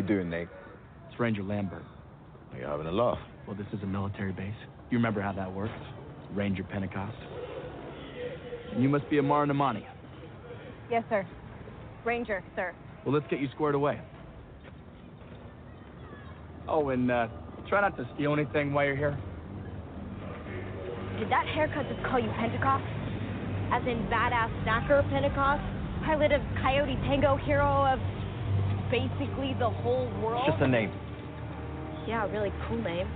You doing, Nate? It's Ranger Lambert. Are you having a laugh? Well, this is a military base. You remember how that works? Ranger Pentecost. And you must be Amara Namani. Yes, sir. Ranger, sir. Well, let's get you squared away. Oh, and uh, try not to steal anything while you're here. Did that haircut just call you Pentecost? As in badass Stacker Pentecost? Pilot of Coyote Tango, hero of basically the whole world? It's just a name. Yeah, really cool name.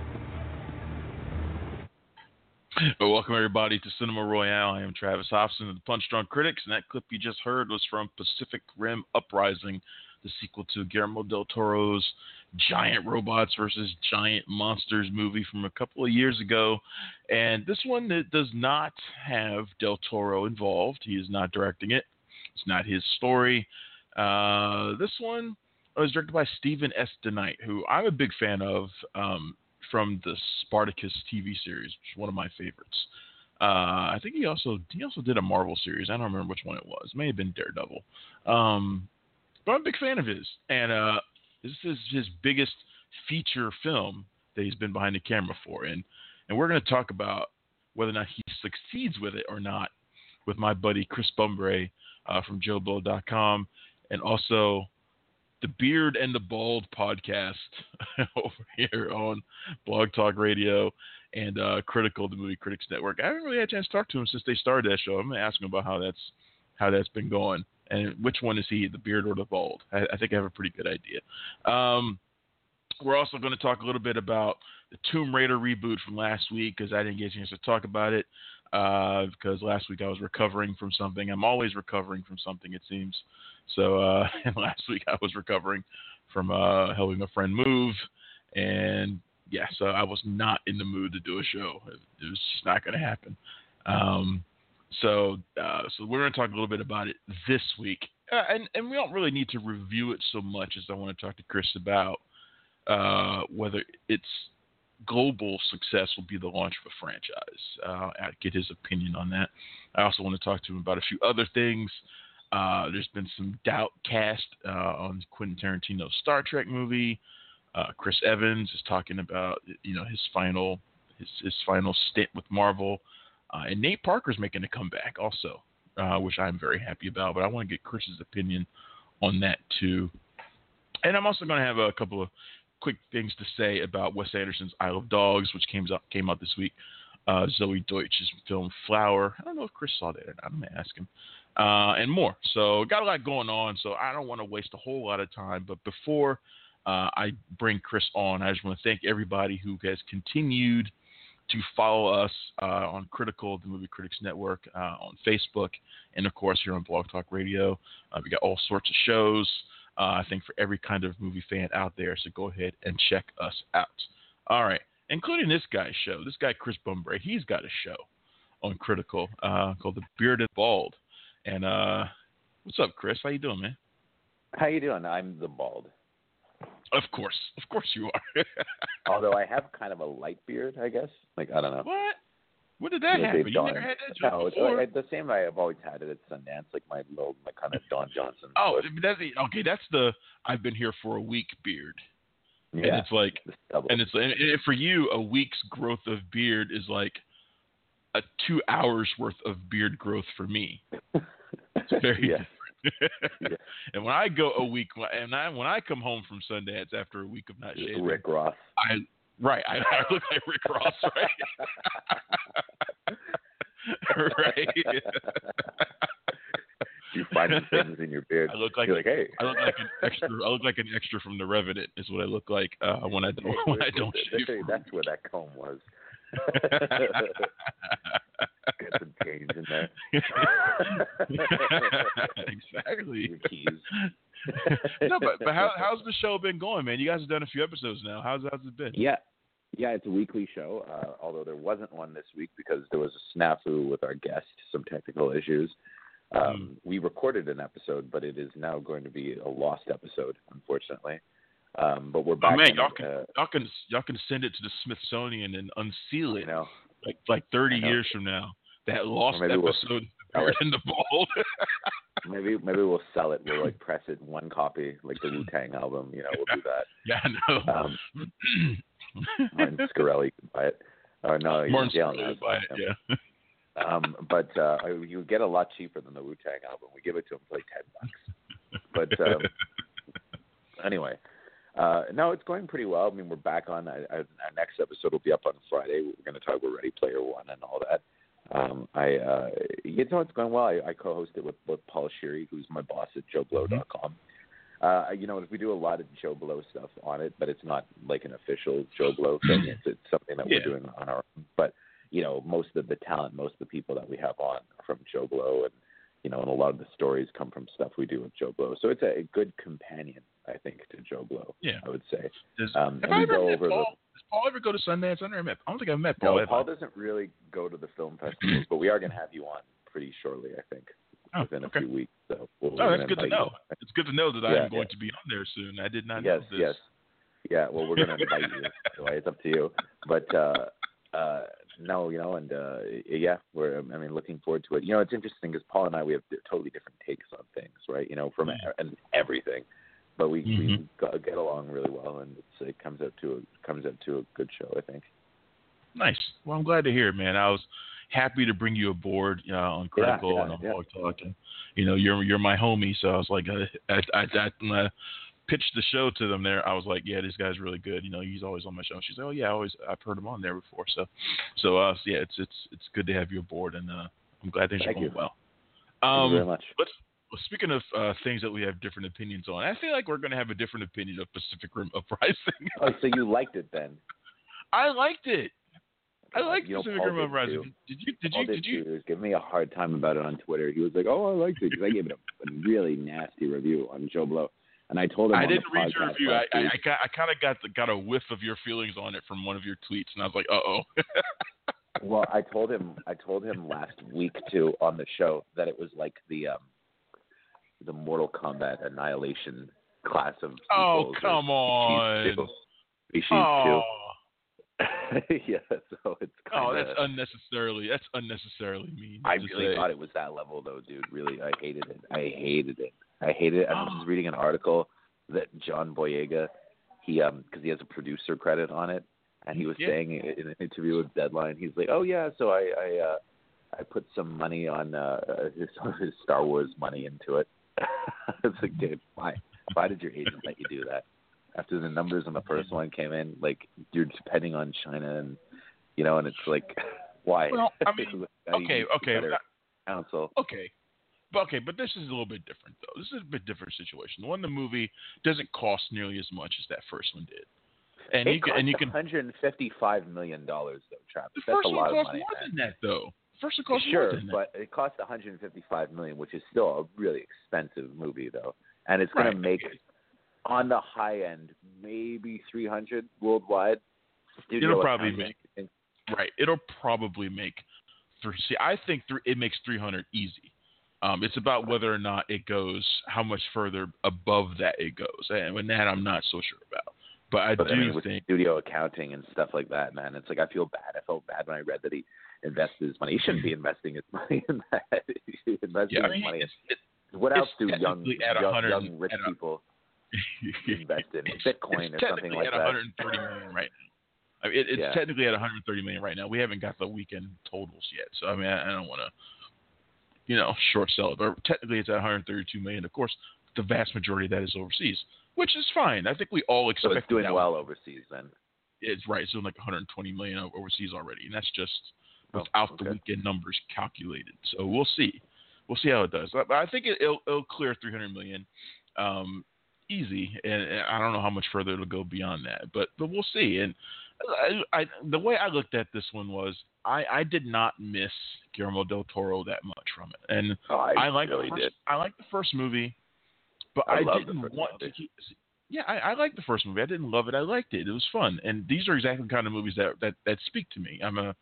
Well, welcome everybody to Cinema Royale. I am Travis Hopson of the Punch Drunk Critics, and that clip you just heard was from Pacific Rim Uprising, the sequel to Guillermo del Toro's Giant Robots versus Giant Monsters movie from a couple of years ago. And this one that does not have del Toro involved. He is not directing it. It's not his story. Uh, this one was directed by Stephen S. DeKnight, who I'm a big fan of um, from the Spartacus TV series, which is one of my favorites. Uh, I think he also he also did a Marvel series. I don't remember which one it was. It may have been Daredevil. Um, but I'm a big fan of his, and uh, this is his biggest feature film that he's been behind the camera for, and and we're going to talk about whether or not he succeeds with it or not with my buddy Chris Bumbray uh, from JoBlo.com, and also the Beard and the Bald podcast over here on Blog Talk Radio and uh, Critical, the Movie Critics Network. I haven't really had a chance to talk to him since they started that show. I'm gonna ask him about how that's how that's been going and which one is he, the beard or the bald. I, I think I have a pretty good idea. Um, we're also going to talk a little bit about the Tomb Raider reboot from last week because I didn't get a chance to talk about it uh, because last week I was recovering from something. I'm always recovering from something, it seems. So, uh, and last week I was recovering from uh, helping a friend move, and yeah, so I was not in the mood to do a show. It, it was just not going to happen. Um, so, uh, so we're going to talk a little bit about it this week, uh, and and we don't really need to review it so much as I want to talk to Chris about uh, whether its global success will be the launch of a franchise. Uh, i get his opinion on that. I also want to talk to him about a few other things. Uh, there's been some doubt cast uh, on Quentin Tarantino's Star Trek movie. Uh, Chris Evans is talking about you know his final his, his final stint with Marvel, uh, and Nate Parker's making a comeback also, uh, which I'm very happy about. But I want to get Chris's opinion on that too. And I'm also going to have a couple of quick things to say about Wes Anderson's Isle of Dogs, which came out came out this week. Uh, Zoey Deutch's film Flower. I don't know if Chris saw that or not. I'm gonna ask him. Uh, and more. So got a lot going on. So I don't want to waste a whole lot of time. But before uh, I bring Chris on, I just want to thank everybody who has continued to follow us uh, on Critical, the Movie Critics Network, uh, on Facebook, and of course here on Blog Talk Radio. Uh, we got all sorts of shows. Uh, I think for every kind of movie fan out there. So go ahead and check us out. All right, including this guy's show. This guy Chris Bumbray, he's got a show on Critical uh, called The Bearded Bald. And uh, what's up, Chris? How you doing, man? How you doing? I'm the bald. Of course, of course you are. Although I have kind of a light beard, I guess. Like I don't know. what? When did that happen? You done never had that No, uh, before? like, the same way I've always had it at Sundance, like my little, my kind of Don Johnson. Oh, that's the, okay. That's the I've been here for a week beard. and Yeah. it's like stubble. and it's and and for you a week's growth of beard is like a two hours worth of beard growth for me. It's very Yes. different. Yeah. And when I go a week, and I when I come home from Sundance after a week of not shaving, Rick Ross. I right, I, I look like Rick Ross, right? right. you find things in your beard. I look like You're like, hey. I look like an extra. I look like an extra from the Revenant. Is what I look like uh, when I don't when I don't shave. Hey, That's where that comb was. Get some change in there. exactly. Your keys. no, but, but how, how's the show been going, man? You guys have done a few episodes now. How's how's it been? Yeah, yeah, it's a weekly show. Uh, although there wasn't one this week because there was a snafu with our guest, some technical issues. Um, We recorded an episode, but it is now going to be a lost episode, unfortunately. Um, but we're back. Oh man, y'all can uh, y'all can y'all can send it to the Smithsonian and unseal you it know, like like thirty years from now. That lost episode. we'll episode, sell it. in the Bald. maybe maybe we'll sell it. We'll like press it one copy, like the Wu Tang album. You know, we'll do that. yeah, I know. Um, Martin Shkreli can buy it. Oh no, Martin in jail buy it, yeah. Um, but uh, you get a lot cheaper than the Wu Tang album. We give it to him for like ten bucks. But um, anyway, uh, no, it's going pretty well. I mean, we're back on. I, I, our next episode will be up on Friday. We're going to talk about Ready Player One and all that. Um, I, uh, you know, it's going well. I, I co-host it with, with Paul Shirey, who's my boss at JoBlo.com. Uh, you know, we do a lot of JoBlo stuff on it, but it's not like an official JoBlo thing. It's, it's something that Yeah. we're doing on our own. But you know, most of the talent, most of the people that we have on are from JoBlo, and you know, and a lot of the stories come from stuff we do with JoBlo. So it's a, a good companion, I think, to JoBlo. Yeah. I would say. Does, Um, have I ever go met over the- Paul? Does Paul ever go to Sundance? I never met. I don't think I've met Paul. No, Paul doesn't really go to the film festivals, but we are going to have you on pretty shortly, I think, Oh, within okay. a few weeks. So we'll, Oh, that's good to invite you. know. It's good to know that Yeah, I'm going yeah. to be on there soon. I did not yes, know this. yes. Yeah, well, we're going to invite you. So it's up to you. But uh, uh, no, you know, and uh, yeah, we're. I mean, looking forward to it. You know, it's interesting because Paul and I we have totally different takes on things, right? You know, from Yeah. and everything. But we, we Mhm. go- get along really well, and it's, it comes out to a comes out to a good show, I think. Nice. Well, I'm glad to hear it, man. I was happy to bring you aboard uh, on Critical yeah, and on yeah. Talk. And, you know, you're you're my homie, so I was like, uh, I, I, I, I pitched the show to them there, I was like, yeah, this guy's really good. You know, he's always on my show. She's like, oh yeah, I always I've heard him on there before. So, so uh, so yeah, it's it's it's good to have you aboard, and uh, I'm glad things Thank are going you. well. Thank Um, you very much. Let's. Well, speaking of uh, things that we have different opinions on, I feel like we're going to have a different opinion of Pacific Rim Uprising. Oh, so you liked it then? I liked it. I liked You know, Pacific Rim Uprising. Did you? Did Paul you? did Did you? He was giving me a hard time about it on Twitter. He was like, "Oh, I liked it," because I gave it a, a really nasty review on JoBlo, and I told him I didn't read your review. I, I, I, I kind of got the, got a whiff of your feelings on it from one of your tweets, and I was like, uh oh. Well, I told him I told him last week too on the show that it was like the um the Mortal Kombat Annihilation class of oh come on. Species Oh, yeah, so it's oh, kinda, that's unnecessarily. That's unnecessarily mean. I really say. thought it was that level though, dude. Really, I hated it. I hated it. I hated it. I was Oh. just reading an article that John Boyega, he um, because he has a producer credit on it, and he was Yeah. saying in an interview with Deadline, he's like, "Oh yeah, so I I uh, I put some money on uh, his, his Star Wars money into it." it's like, dude, why? Why did your agent let you do that? After the numbers on the first one came in, like you're depending on China, and you know, and it's like, why? Well, I mean, okay, okay, counsel. okay. Okay, but this is a little bit different though. This is a bit different situation. The one in the movie doesn't cost nearly as much as that first one did, and it you can and you can 155 million dollars though, Travis. the That's first a one lot of cost money. more man. than that though. First one cost Sure, more than that. but it cost 155 million, which is still a really expensive movie though, and it's going Right. to make on the high end maybe 300 worldwide. It'll probably make- Right. It'll probably make three. See, I think th- it makes 300 easy. Um, it's about whether or not it goes, how much further above that it goes, and when that I'm not so sure about. But I But do I mean, with think, studio accounting and stuff like that, man, it's like I feel bad. I felt bad when I read that he invested his money. He shouldn't be investing his money in that. He should invest yeah, his money. it's, it, what else do young young, young rich a- people? invest in It's- Bitcoin it's or something technically like at that. 130 million right now. I mean, it, it's Yeah. technically at 130 million right now. We haven't got the weekend totals yet, so I mean, I, I don't want to, you know, short sell it. But technically, it's at 132 million. Of course, the vast majority of that is overseas, which is fine. I think we all So expect it's doing well overseas then. It's right. It's doing like 120 million overseas already, and that's just Oh, without the weekend numbers calculated. So we'll see. We'll see how it does. But I think it, will it'll clear 300 million, um, easy. And, and I don't know how much further it'll go beyond that, but but we'll see. And I, I the way I looked at this one was I I did not miss Guillermo del Toro that much from it, and Oh, I, I like really the first, did. I like the first movie, but I I, didn't want movie. to keep. Yeah, I, I liked the first movie. I didn't love it. I liked it. It was fun, and these are exactly the kind of movies that that, that speak to me. I'm a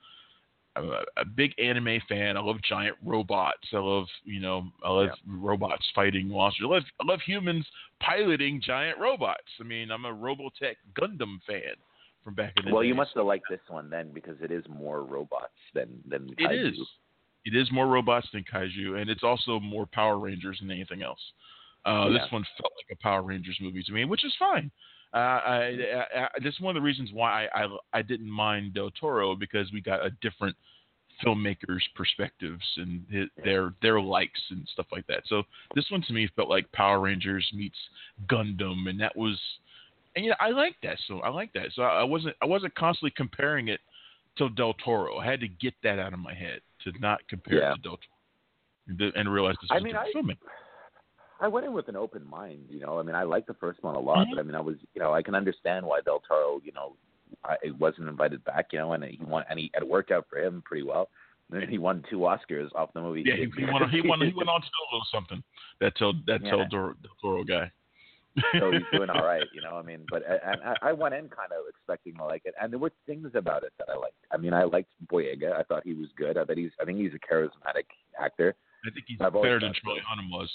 I'm a, a big anime fan. I love giant robots. I love you know I love robots fighting monsters. I love I love humans piloting giant robots. I mean I'm a Robotech Gundam fan from back in the Well, day. you must have liked this one then because it is more robots than than It kaiju. is. It is more robots than kaiju, and it's also more Power Rangers than anything else. Uh, Yeah. This one felt like a Power Rangers movie to me, which is fine. Uh, I, I, I, this is one of the reasons why I, I, I didn't mind Del Toro because we got a different filmmakers' perspectives and his, their their likes and stuff like that. So this one to me felt like Power Rangers meets Gundam, and that was, and you know, I like that. So I like that. So I wasn't I wasn't constantly comparing it to Del Toro. I had to get that out of my head to not compare Yeah. it to Del Toro and realize this I mean, I filmmaker. I went in with an open mind, you know. I mean, I liked the first one a lot, Mhm. but I mean, I was, you know, I can understand why Del Toro, you know, I, it wasn't invited back, you know, and he won, and he it worked out for him pretty well. And he won two Oscars off the movie. Yeah, he, he won. he went he went on to do a little something. That Del that Yeah. Toro, Del Toro guy. So he's doing all right, you know. I mean, but and I, I went in kind of expecting to like it, and there were things about it that I liked. I mean, I liked Boyega. I thought he was good. I bet he's. I think he's a charismatic actor. I think he's I've better than thought. Charlie Hunnam was.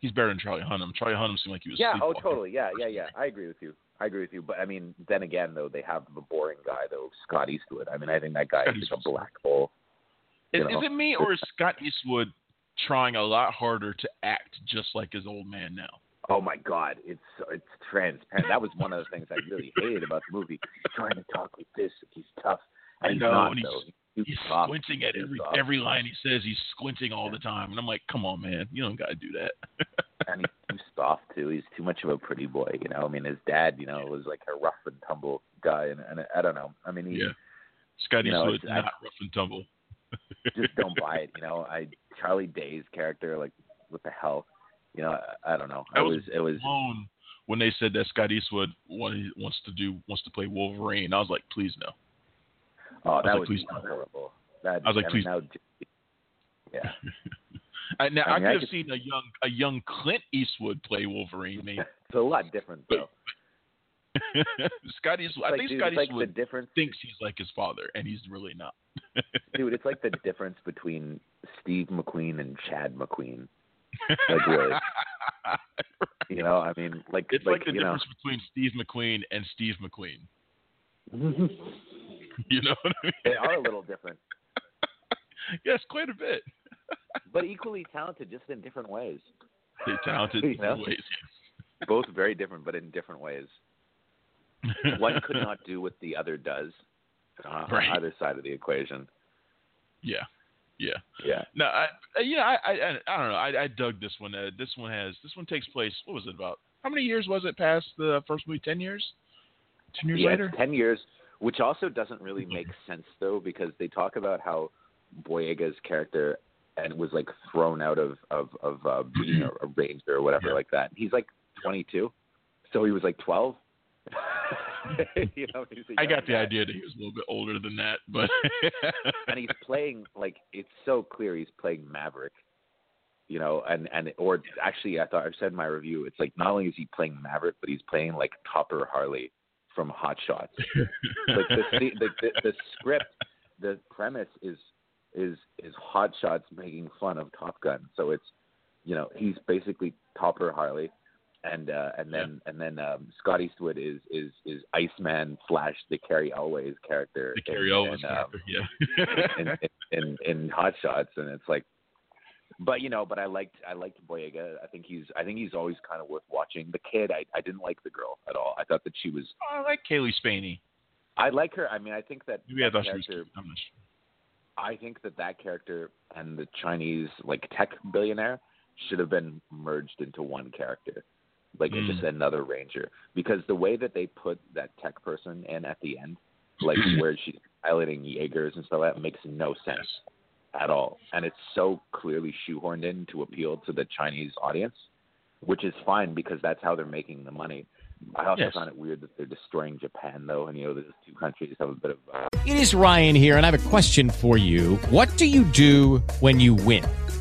He's better than Charlie Hunnam. Charlie Hunnam seemed like he was. Yeah. Oh, totally. Yeah. Yeah. Yeah. I agree with you. I agree with you. But I mean, then again, though, they have the boring guy, though, Scott Eastwood. I mean, I think that guy Scott is like a black hole. Is, is it me or is Scott Eastwood trying a lot harder to act just like his old man now? Oh my God, it's it's transparent. That was one of the things I really hated about the movie. He's trying to talk like this, he's tough, and I he's know, not. and he's-. He's, He's squinting at every soft. every line he says. He's squinting all the time, and I'm like, come on, man, you don't got to do that. and he's too soft too. He's too much of a pretty boy, you know. I mean, his dad, you know, was like a rough and tumble guy, and, and I don't know. I mean, he yeah, Scott you know, it's- I- not rough and tumble. just don't buy it, you know. I Charlie Day's character, like, what the hell, you know? I, I don't know. I It was was it was blown when they said that Scott Eastwood wants to do wants to play Wolverine. I was like, please no. oh was that like, was please don't. horrible. That I was like, mean, please would yeah. I, now, I I, mean, I could have seen a young a young Clint Eastwood play Wolverine. Maybe It's a lot different though. Scott Eastwood. It's I think dude, Scott like Eastwood difference, thinks he's like his father, and he's really not. dude. It's like the difference between Steve McQueen and Chad McQueen. Like really, you know? I mean, like It's like, the you know. difference between Steve McQueen and Steve McQueen. You know what I mean? they are a little different, yes, quite a bit. but equally talented, just in different ways. They're talented in know? ways. Both very different, but in different ways. One could not do what the other does uh, Right. on either side of the equation. Yeah, yeah. Yeah. No, I, uh, yeah, I, I, I, I don't know. I, I dug this one. Uh, this one has, this one takes place. What was it about? How many years was it past the first movie? Ten years. Ten years yeah, later. ten years, which also doesn't really make sense though, because they talk about how Boyega's character and was like thrown out of of of uh, being a, a ranger or whatever Yeah. like that. He's like twenty two, so he was like twelve. you know, I got the guy. idea that he was a little bit older than that, but and he's playing like it's so clear he's playing Maverick, you know, and and or actually I thought I said in my review it's like not only is he playing Maverick but he's playing like Topper Harley from Hot Shots. like the, the, the the the script, the premise is is is Hot Shots making fun of Top Gun, so it's you know he's basically Topper Harley. And uh, and then and then um, Scott Eastwood is is is Iceman slash the Cary Elwes character. the Cary in- Elwes um, character, yeah. in, in in Hot Shots, and it's like But you know, but I liked I liked Boyega. I think he's I think he's always kind of worth watching. The kid, I I didn't like the girl at all. I thought that she was. Oh, I like Cailee Spaeny. I like her. I mean, I think that Maybe I that thought she was character. I'm not sure. I think that that character and the Chinese like tech billionaire should have been merged into one character, like Mm. just another ranger. Because the way that they put that tech person in at the end, like where she's piloting Jaegers and stuff, that makes no sense at all. And it's so clearly shoehorned in to appeal to the Chinese audience, which is fine because that's how they're making the money. I also Yes. find it weird that they're destroying Japan, though, and you know, those two countries have a bit of. Uh, It is Ryan here, and I have a question for you. What do you do when you win?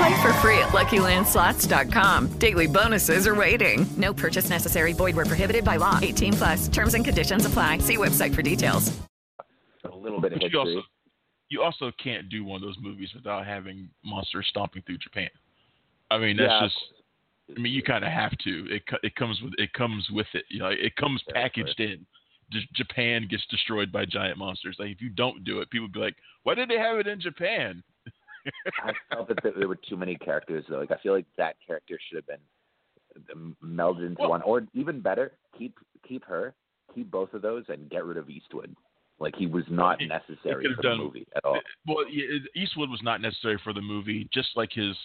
Play for free at LuckyLandSlots.com. Daily bonuses are waiting. No purchase necessary. Void where prohibited by law. 18 plus. Terms and conditions apply. See website for details. a little bit of But you also you also can't do one of those movies without having monsters stomping through Japan. I mean, that's Yeah. just. I mean, you kind of have to. It it comes with it comes with it. You know, it comes Yeah, packaged in. J- Japan gets destroyed by giant monsters. Like if you don't do it, people would be like, "Why did they have it in Japan?" I felt that there- were too many characters though. Like I feel like that character should have been um, melded into Well- one, or even better, keep keep her, keep both of those, and get rid of Eastwood. Like he was not necessary for the movie at all. Well, Eastwood was not necessary for the movie, just like his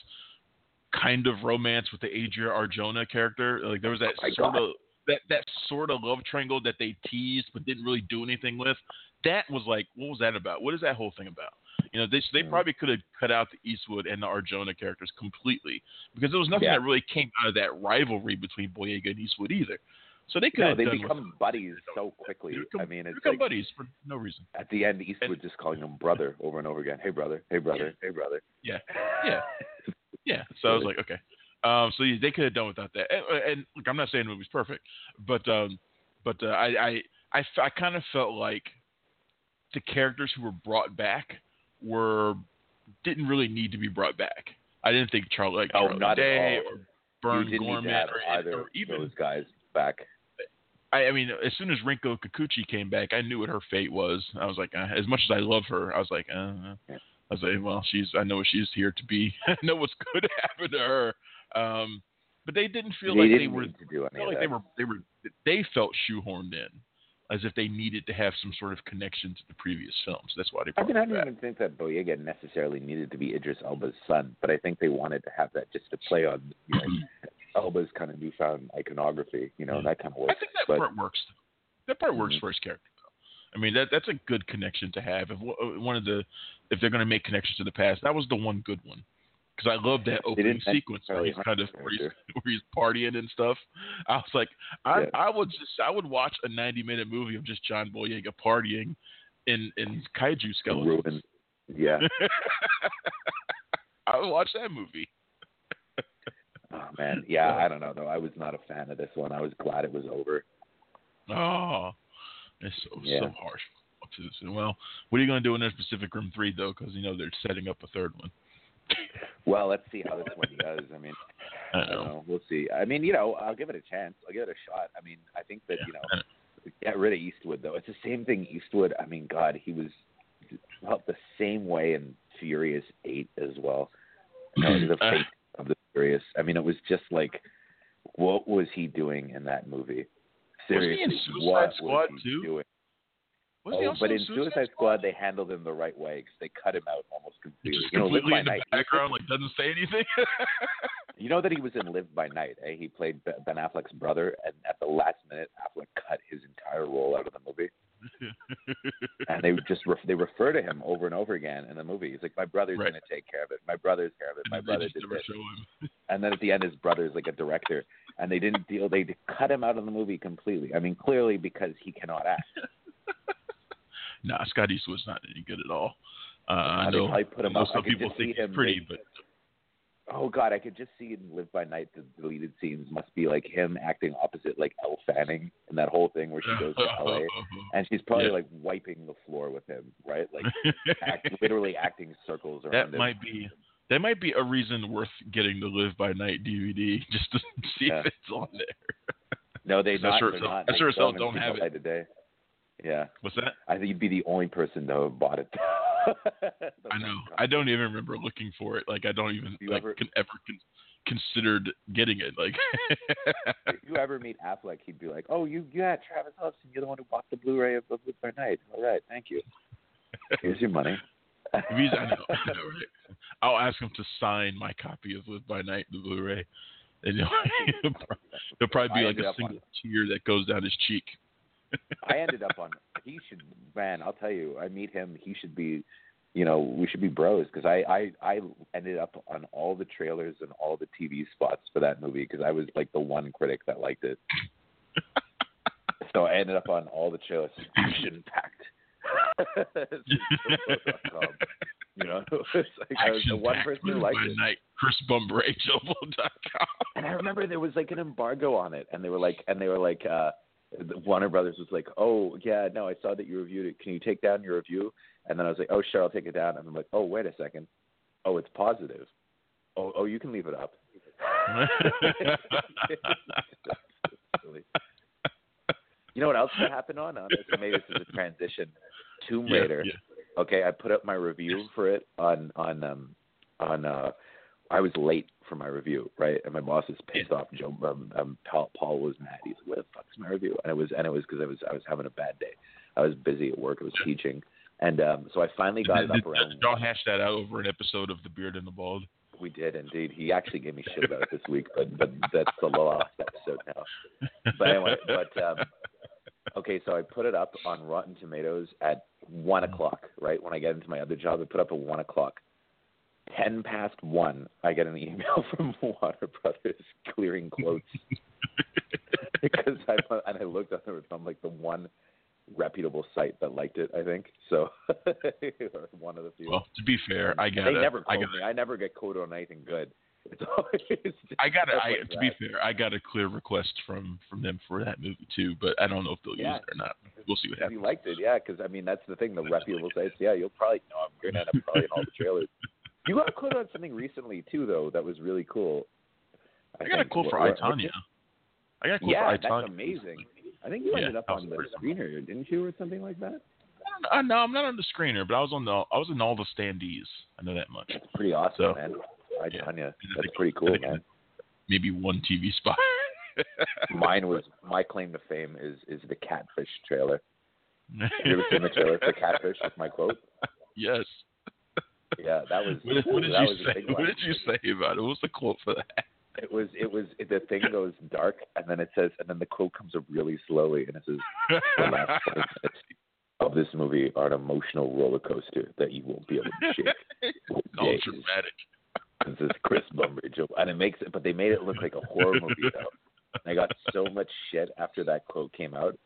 kind of romance with the Adria Arjona character. Like there was that Oh sort God. of that that sort of love triangle that they teased but didn't really do anything with. That was like, what was that about? What is that whole thing about? You know, they they Mm. probably could have cut out the Eastwood and the Arjona characters completely because there was nothing Yeah. that really came out of that rivalry between Boyega and Eastwood either. So they could No, have they become buddies so quickly. Become, I mean, they it's become like buddies for no reason. at the end, Eastwood just calling him brother over and over again. Hey brother, hey brother, hey brother. Yeah, yeah, yeah. So I was like, okay. Um, so they could have done without that. And, and look, I'm not saying the movie's perfect, but um, but uh, I I I, I kind of felt like the characters who were brought back were didn't really need to be brought back. I didn't think Charlie like No, Charlie Oh, not Day or Burn you didn't need Gorman or, or even those guys back. I, I mean, as soon as Rinko Kikuchi came back, I knew what her fate was. I was like, uh, as much as I love her, I was like, uh, uh. I was like, well, she's, I know what she's here to be. I know what's going to happen to her. Um, but they didn't feel they like didn't they were, to do any felt like that. they were, they were, they felt shoehorned in, as if they needed to have some sort of connection to the previous films. That's why they. I mean, I don't even think that Boyega necessarily needed to be Idris Elba's son, but I think they wanted to have that just to play on, you know, Elba's kind of newfound iconography, you know, Yeah. that kind of work. I think that but, part works. That part works Mhm. for his character, though. I mean, that that's a good connection to have. If one- one of the, if they're going to make connections to the past, that was the one good one. Because I love that opening sequence where he's kind of where he's, where he's partying and stuff. I was like, I Yeah. I would just I would watch a ninety minute movie of just John Boyega partying in in kaiju skeletons. ruin. Yeah. I would watch that movie. Oh man, yeah. I don't know though. I was not a fan of this one. I was glad it was over. Oh, it's so Yeah. so harsh. Well, what are you going to do in their Pacific Rim three though? Because you know they're setting up a third one. Well, let's see how this one does. I mean, I I don't know. We'll see. I mean, you know, I'll give it a chance. I'll give it a shot. I mean, I think that you know, get rid of Eastwood though. It's the same thing. Eastwood. I mean, God, he was felt the same way in Furious Eight as well. No, the ah. fate of the Furious. I mean, it was just like, what was he doing in that movie? Wasn't he in Suicide what Squad, was he too? doing? Was oh, but in Suicide Suicide Squad, they handled him the right way because they cut him out almost completely. Just You know, Live completely by in the Night. background, like doesn't say anything. You know that he was in Live by Night. Eh? He played Ben Ben Affleck's brother, and at the last minute, Affleck cut his entire role out of the movie. and they just ref- they refer to him over and over again in the movie. He's like, "My brother's Right. going to take care of it. My brother's care of it. My brother did never this." And then at the end, his brother's like a director, and they didn't deal. They cut him out of the movie completely. I mean, clearly because he cannot act. Nah, Scott Eastwood's not any good at all. Uh, Uh, I know, probably put I him know up. some I people think he's him, pretty, they- but Oh God, I could just see in Live by Night the deleted scenes must be like him acting opposite like Elle Fanning in that whole thing where she goes to LA and she's probably Yeah. like wiping the floor with him, right? Like act, literally acting circles around that him. might be that might be a reason worth getting the Live by Night DVD just to see Yeah. if it's on there. No, they not. sure not. I'm They sure still some don't have it. light of day. Yeah, What's that? I think you'd be the only person to have bought it. I know. I don't even remember looking for it. Like I don't even You like ever- can ever con- considered getting it. Like if you ever meet Affleck, he'd be like, "Oh, you, yeah, Travis Hudson, you're the one who bought the Blu-ray of of Live by Night. All right, thank you. Here's your money." He's, I know, I know, right? I'll ask him to sign my copy of Live by Night, the Blu-ray, and he'll, he'll there'll probably be like a single tear that goes down his cheek. I ended up on. He should, man. I'll tell you. I meet him. He should be. You know, we should be bros because I, I I ended up on all the trailers and all the TV spots for that movie because I was like the one critic that liked it. so I ended up on all the trailers. Action packed. you know, it's like I was the one person who liked it. Night, Chris Bumber, HLBO.com. And I remember there was like an embargo on it, and they were like, and they were like, uh, Warner Brothers was like, oh yeah, no, I saw that you reviewed it. Can you take down your review? And then I was like, oh sure, I'll take it down. And I'm like, oh wait a second, oh it's positive. Oh oh, you can leave it up. you know what else that happened on? on this? Maybe this is a transition. Tomb Yeah, Raider. yeah. Okay, I put up my review for it on on um on uh I was late for my review, right? And my boss is pissed off. Joe um, um Paul, Paul was mad. He's like, "What the fuck's my review?" And it was and it was because I was I was having a bad day. I was busy at work. I was teaching, and um so I finally got it up did, around. did y'all hash that out over an episode of The Beard and the Bald? We did indeed. He actually gave me shit about it this week, but but that's the last episode now. But anyway, but um, okay, so I put it up on Rotten Tomatoes at one o'clock. Right when I get into my other job, I put up at one o'clock. Ten past one, I get an email from Warner Brothers clearing quotes because I and I looked on it. I'm like the one reputable site that liked it. I think so. one of the few. Well, to be fair, I got They never I quote got me. I never get quoted on anything good. It's always I got a, I, like to be fair, I got a clear request from from them for that movie too, but I don't know if they'll Yeah. use it or not. We'll see what If happens. you liked it, yeah, because I mean that's the thing. The reputable sites, yeah, you'll probably know I'm going to end up probably in all the trailers. You got quoted on something recently too, though. That was really cool. I got a quote for What- I. I got a quote Yeah, for I that's amazing. I think you Yeah, ended up on the screener, didn't you, or something like that? Uh, no, I'm not on the screener, but I was on the I was in all the standees. I know that much. That's pretty awesome, So, man. I yeah. That's pretty cool, man. Maybe one TV spot. Mine was my claim to fame is is the catfish trailer. Have you ever seen the trailer for catfish with my quote? yes. Yeah, that was What, did- what did that you say? What did you say about it? What was the quote for that? It was it was the thing goes dark and then it says and then the quote comes up really slowly and it says the last five minutes of this movie are an emotional roller coaster that you won't be able to shake. All days. dramatic. This is Chris Bumbridge, and it makes it, but they made it look like a horror movie though. And I got so much shit after that quote came out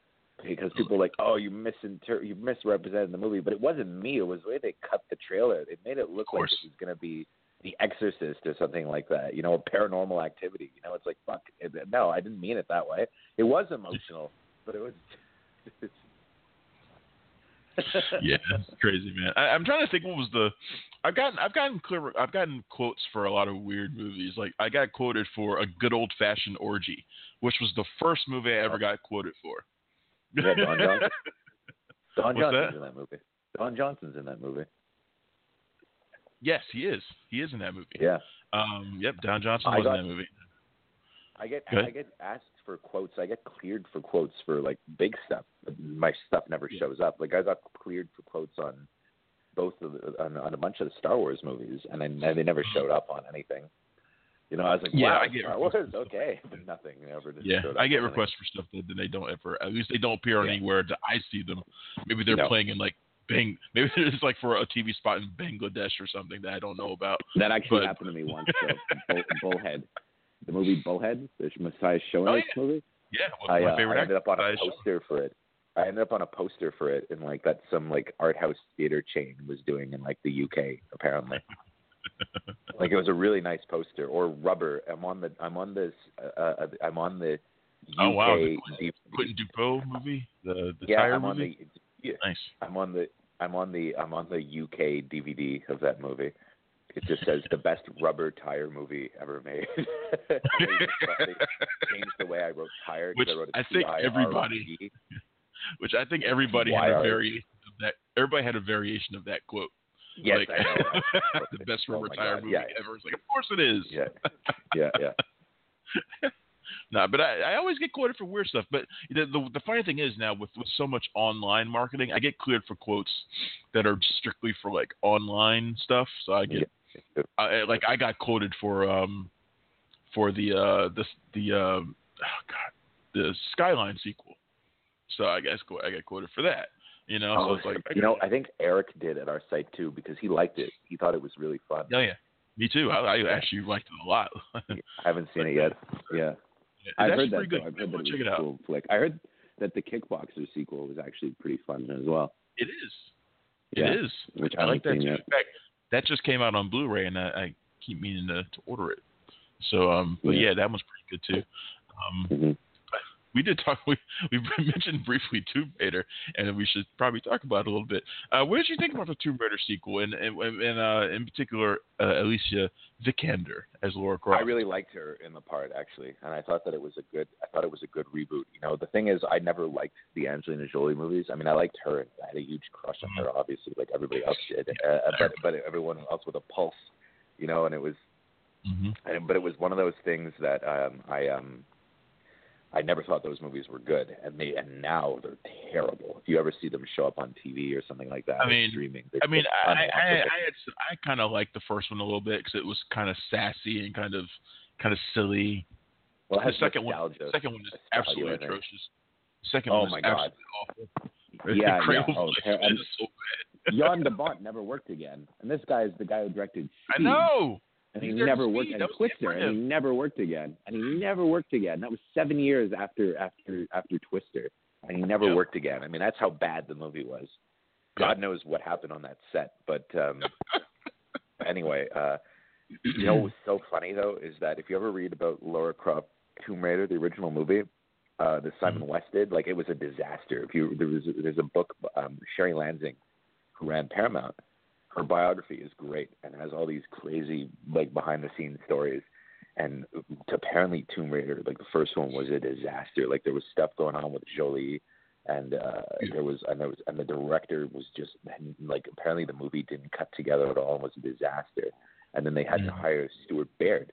because hmm. people were like, "Oh, you misinter- you misrepresented the movie," but it wasn't me. It was the way they cut the trailer. They made it look like it was gonna be The Exorcist or something like that. You know, a paranormal activity. You know, it's like fuck. No, I didn't mean it that way. It was emotional, but it was. yeah, crazy, man. I, I'm trying to think what was the. I've gotten I've gotten clear I've gotten quotes for a lot of weird movies. Like I got quoted for a good old fashioned orgy, which was the first movie I ever got quoted for. Yeah, Don Johnson. Don Johnson's in that movie. Don Johnson's in that movie. Yes, he is. He is in that movie. Yeah. Um. Yep. Don Johnson was got- in that movie. I get I get asked for quotes. I get cleared for quotes for like big stuff. My stuff never shows up. Like I got cleared for quotes on both of the, on, on a bunch of the Star Wars movies, and, then and they never showed up on anything. You know, I was like, Yeah, wow, I get Star Wars, okay, but nothing ever. Just Yeah, I get requests for stuff that, that they don't ever. At least they don't appear Yeah. anywhere that I see them. Maybe they're No. playing in like Bang. Maybe it's like for a TV spot in Bangladesh or something that I don't know about. That actually But- happened to me once. Bull, Bullhead, the movie Bullhead, the Matthias Schoenaerts Oh, movie. Yeah, of I, my uh, favorite I ended up on a poster for it. I ended up on a poster for it, and like that some like art house theater chain was doing in like the UK apparently. Like it was a really nice poster. Or Rubber. I'm on the. I'm on this. Uh, uh, I'm on the. UK Oh wow, the Quentin Dupieux movie, the the yeah, tire I'm on movie. the. Yeah, Nice. I'm on the. I'm on the. I'm on the UK DVD of that movie. It just says the best rubber tire movie ever made. they changed the way I wrote tire. Which I, wrote I think everybody- Which I think everybody had a variation of that. Everybody had a variation of that quote. Yes, like, I know. right? the best Oh my tire God, movie yeah. ever. It's like, of course it is. Yeah, yeah, yeah. nah, but I, I always get quoted for weird stuff. But the, the the funny thing is now with with so much online marketing, I get cleared for quotes that are strictly for like online stuff. So I get I, like I got quoted for um for the uh the the um oh god the Skyline sequel. So I guess I got quoted for that. You know, so Oh, it's like you know, I think Eric did at our site too because he liked it. He thought it was really fun. Oh yeah, me too. I, I actually liked it a lot. I haven't seen it yet. Yeah, It's I've heard that. good. I've heard that Check it out. cool flick. I heard that the Kickboxer sequel was actually pretty fun as well. It is. It Yeah, is. which I I like that too. In fact, that just came out on Blu-ray, and I, I keep meaning to, to order it. So, um, but Yeah. yeah, that one's pretty good too. Um, Mhm. We did talk. We we mentioned briefly Tomb Raider, and we should probably talk about it a little bit. Uh, what did you think about the Tomb Raider sequel, and and, and uh, in particular uh, Alicia Vikander as Laura Croft? I really liked her in the part actually, and I thought that it was a good. I thought it was a good reboot. You know, the thing is, I never liked the Angelina Jolie movies. I mean, I liked her. I had a huge crush on her, obviously, like everybody else did. Uh, but but everyone else with a pulse, you know, and it was. Mhm. And, but it was one of those things that um, I um, I never thought those movies were good, and they and now they're terrible. If you ever see them show up on TV or something like that, I mean, streaming. I mean, I I, I, had, I kind of liked the first one a little bit because it was kind of sassy and kind of kind of silly. well, the second one, the second one is absolutely atrocious. The second Oh one my God. absolutely awful. Yeah, yeah. Oh, ter- and so. Jan de Bont never worked again, and this guy is the guy who directed. I know. And he never worked. And That it Twister, and he never worked again, and he never worked again. That was seven years after after after Twister, and he never Yeah. worked again. I mean, that's how bad the movie was. God knows what happened on that set, but um, anyway, uh, you know what's so funny though is that if you ever read about Laura Croft Tomb Raider, the original movie, uh, the Simon Mm-hmm. West did, like it was a disaster. If you there was there's a book, um, Sherry Lansing, who ran Paramount. Her biography is great and has all these crazy like behind the scenes stories. And apparently, Tomb Raider, like the first one, was a disaster. Like there was stuff going on with Jolie, and uh, there was and there was and the director was just like apparently the movie didn't cut together at all and was a disaster. And then they had to Mhm. hire Stuart Baird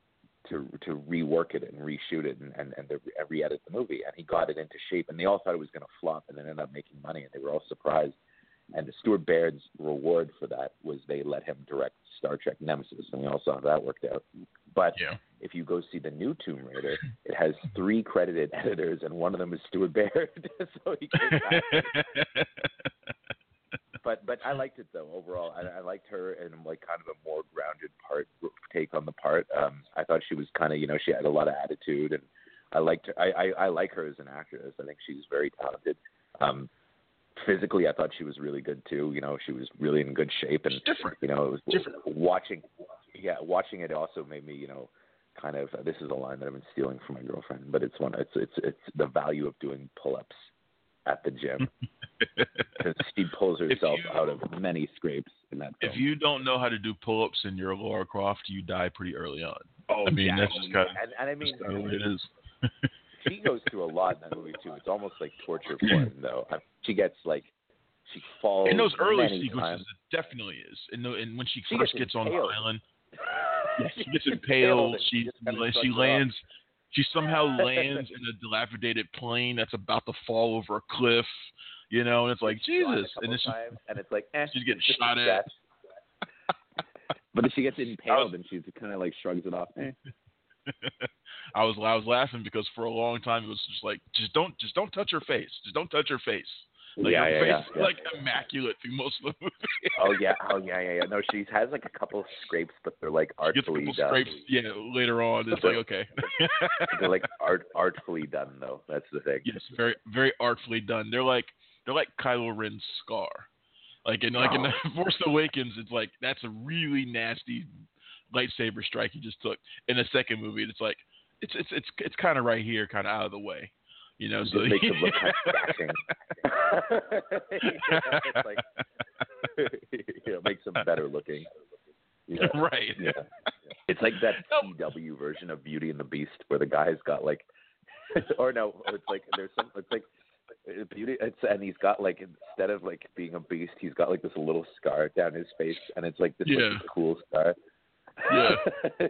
to to rework it and reshoot it and and, and re-edit the movie. And he got it into shape. And they all thought it was going to flop, and then ended up making money. And they were all surprised. And the Stuart Baird's reward for that was they let him direct Star Trek Nemesis, and we all saw how that worked out. But Yeah. if you go see the new Tomb Raider, it has three credited editors, and one of them is Stuart Baird. so he. But but I liked it though overall. I, I liked her in like kind of a more grounded part take on the part. Um, I thought she was kind of you know she had a lot of attitude, and I liked her. I, I I like her as an actress. I think she's very talented. Um, physically, I thought she was really good too. You know, she was really in good shape, and It's different. you know, it was Different. watching. Yeah, watching it also made me you know kind of. this is a line that I've been stealing from my girlfriend, but it's one. It's it's it's the value of doing pull-ups at the gym. 'Cause she pulls herself you- out of many scrapes in that film. If you don't know how to do pull-ups and you're Laura Croft, you die pretty early on. oh, I mean, yeah. that's just kind of, and, and I mean, just kind of what it is. she goes through a lot in that movie too. It's almost like torture porn, though. I, she gets like she falls in those early sequences, times. it definitely is. And, the, and when she, She first gets gets, on the island, she gets Impaled She she off. lands. She somehow lands in a dilapidated plane that's about to fall over a cliff. You know, and it's like She's gone a Jesus. And it's she, and it's like eh, she's getting shot at. but then she gets impaled and she kind of like shrugs it off. Eh. I was I was laughing because for a long time it was just like just don't just don't touch her face. Just don't touch her face. Like Yeah, her yeah, face yeah, is like immaculate through most of the movie. Oh yeah, oh yeah, yeah, yeah. No, she has like a couple of scrapes, but they're like She gets a artfully couple done. scrapes, yeah, later on. It's like okay. they're like art artfully done though. That's the thing. yes, very very artfully done. They're like they're like Kylo Ren's scar. Like in like in Oh. the Force Awakens, it's like that's a really nasty lightsaber strike he just took. In the second movie, it's like it's it's it's it's kind of right here, kind of out of the way. You know, It so makes him look kind of dashing. it's like you know, makes him better looking. Yeah. right. Yeah. It's like that CW version of Beauty and the Beast where the guy's got like, or no, it's like there's some. It's like uh, Beauty. It's and he's got like instead of like being a beast, he's got like this little scar down his face, and it's like this Yeah. like, cool scar. Yeah.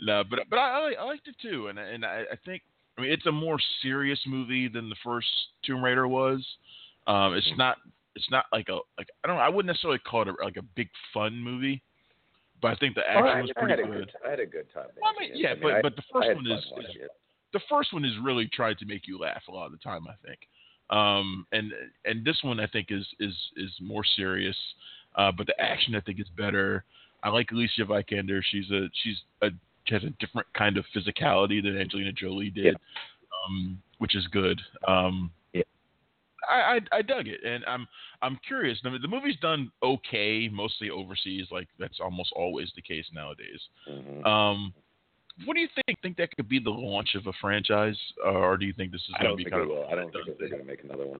no, but but I I, liked it too, and and I, I think I mean it's a more serious movie than the first Tomb Raider was. Um, it's not it's not like a like I don't know I wouldn't necessarily call it a, like a big fun movie, but I think the Oh, action I, was I pretty good. good. I had a good time. Well, I mean, yeah, mean, but I- but the first one is, is the first one is really tried to make you laugh a lot of the time. I think, um, and and this one I think is is is more serious, uh, but the action I think is better. I like Alicia Vikander. She's a she's a she has a different kind of physicality than Angelina Jolie did, um, which is good. Um, yeah. I, I I dug it, and I'm I'm curious. I mean, the movie's done okay, mostly overseas. Like that's almost always the case nowadays. Mhm. Um, what do you think? Think that could be the launch of a franchise, uh, or do you think this is going to be kind of. I don't think they're going to make another one.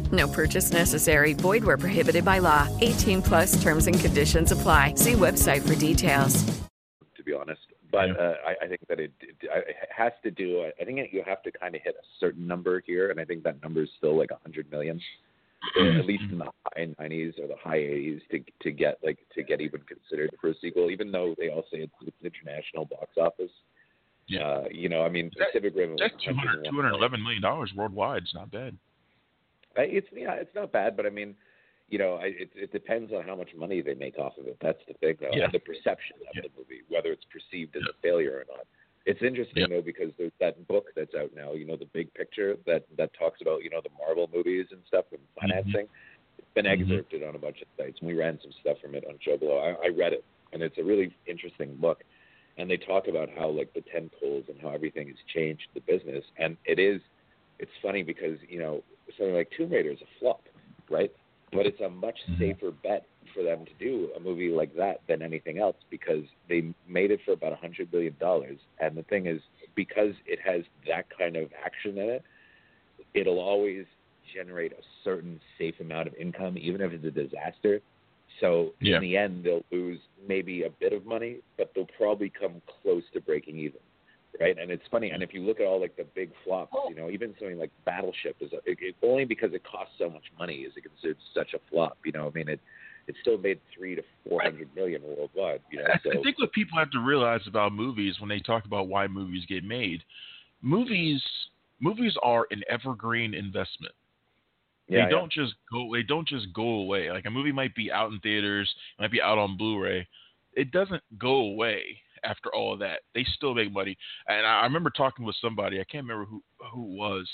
No purchase necessary. Void where prohibited by law. 18 plus terms and conditions apply. See website for details. to be honest. But uh, I, I think that it, it, it has to do. I think you have to kind of hit a certain number here, and I think that number is still like a hundred million, at least in the high nineties or the high eighties, to to get like to get even considered for a sequel. Even though they all say it's, it's international box office. Yeah. Uh, you know, I mean, Pacific Rim. was That's 200, 211 million dollars worldwide. It's not bad. It's yeah, it's not bad, but I mean, you know, I, it it depends on how much money they make off of it. That's the thing, though, Yeah. and the perception of the movie, whether it's perceived as a failure or not. It's interesting though because there's that book that's out now, you know, the big picture that that talks about you know the Marvel movies and stuff and financing. It's been Mhm. excerpted on a bunch of sites, and we ran some stuff from it on JoBlo. I, I read it, and it's a really interesting book. And they talk about how like the tent poles and how everything has changed the business, and it is. It's funny because you know something like Tomb Raider is a flop, right? But it's a much mm-hmm. safer bet for them to do a movie like that than anything else because they made it for about a hundred billion dollars. And the thing is, because it has that kind of action in it, it'll always generate a certain safe amount of income, even if it's a disaster. So Yeah. in the end, they'll lose maybe a bit of money, but they'll probably come close to breaking even, right? And it's funny. And if you look at all like the big flops, oh. you know, even something like Battleship is a, it, it, only because it costs so much money is it considered such a flop. You know, I mean, it it still made three to four hundred million worldwide. You know, I, so I think what people have to realize about movies when they talk about why movies get made, movies movies are an evergreen investment. Yeah, they yeah. don't just go. They don't just go away. Like a movie might be out in theaters, might be out on Blu-ray. It doesn't go away after all of that. They still make money. And I remember talking with somebody. I can't remember who who it was,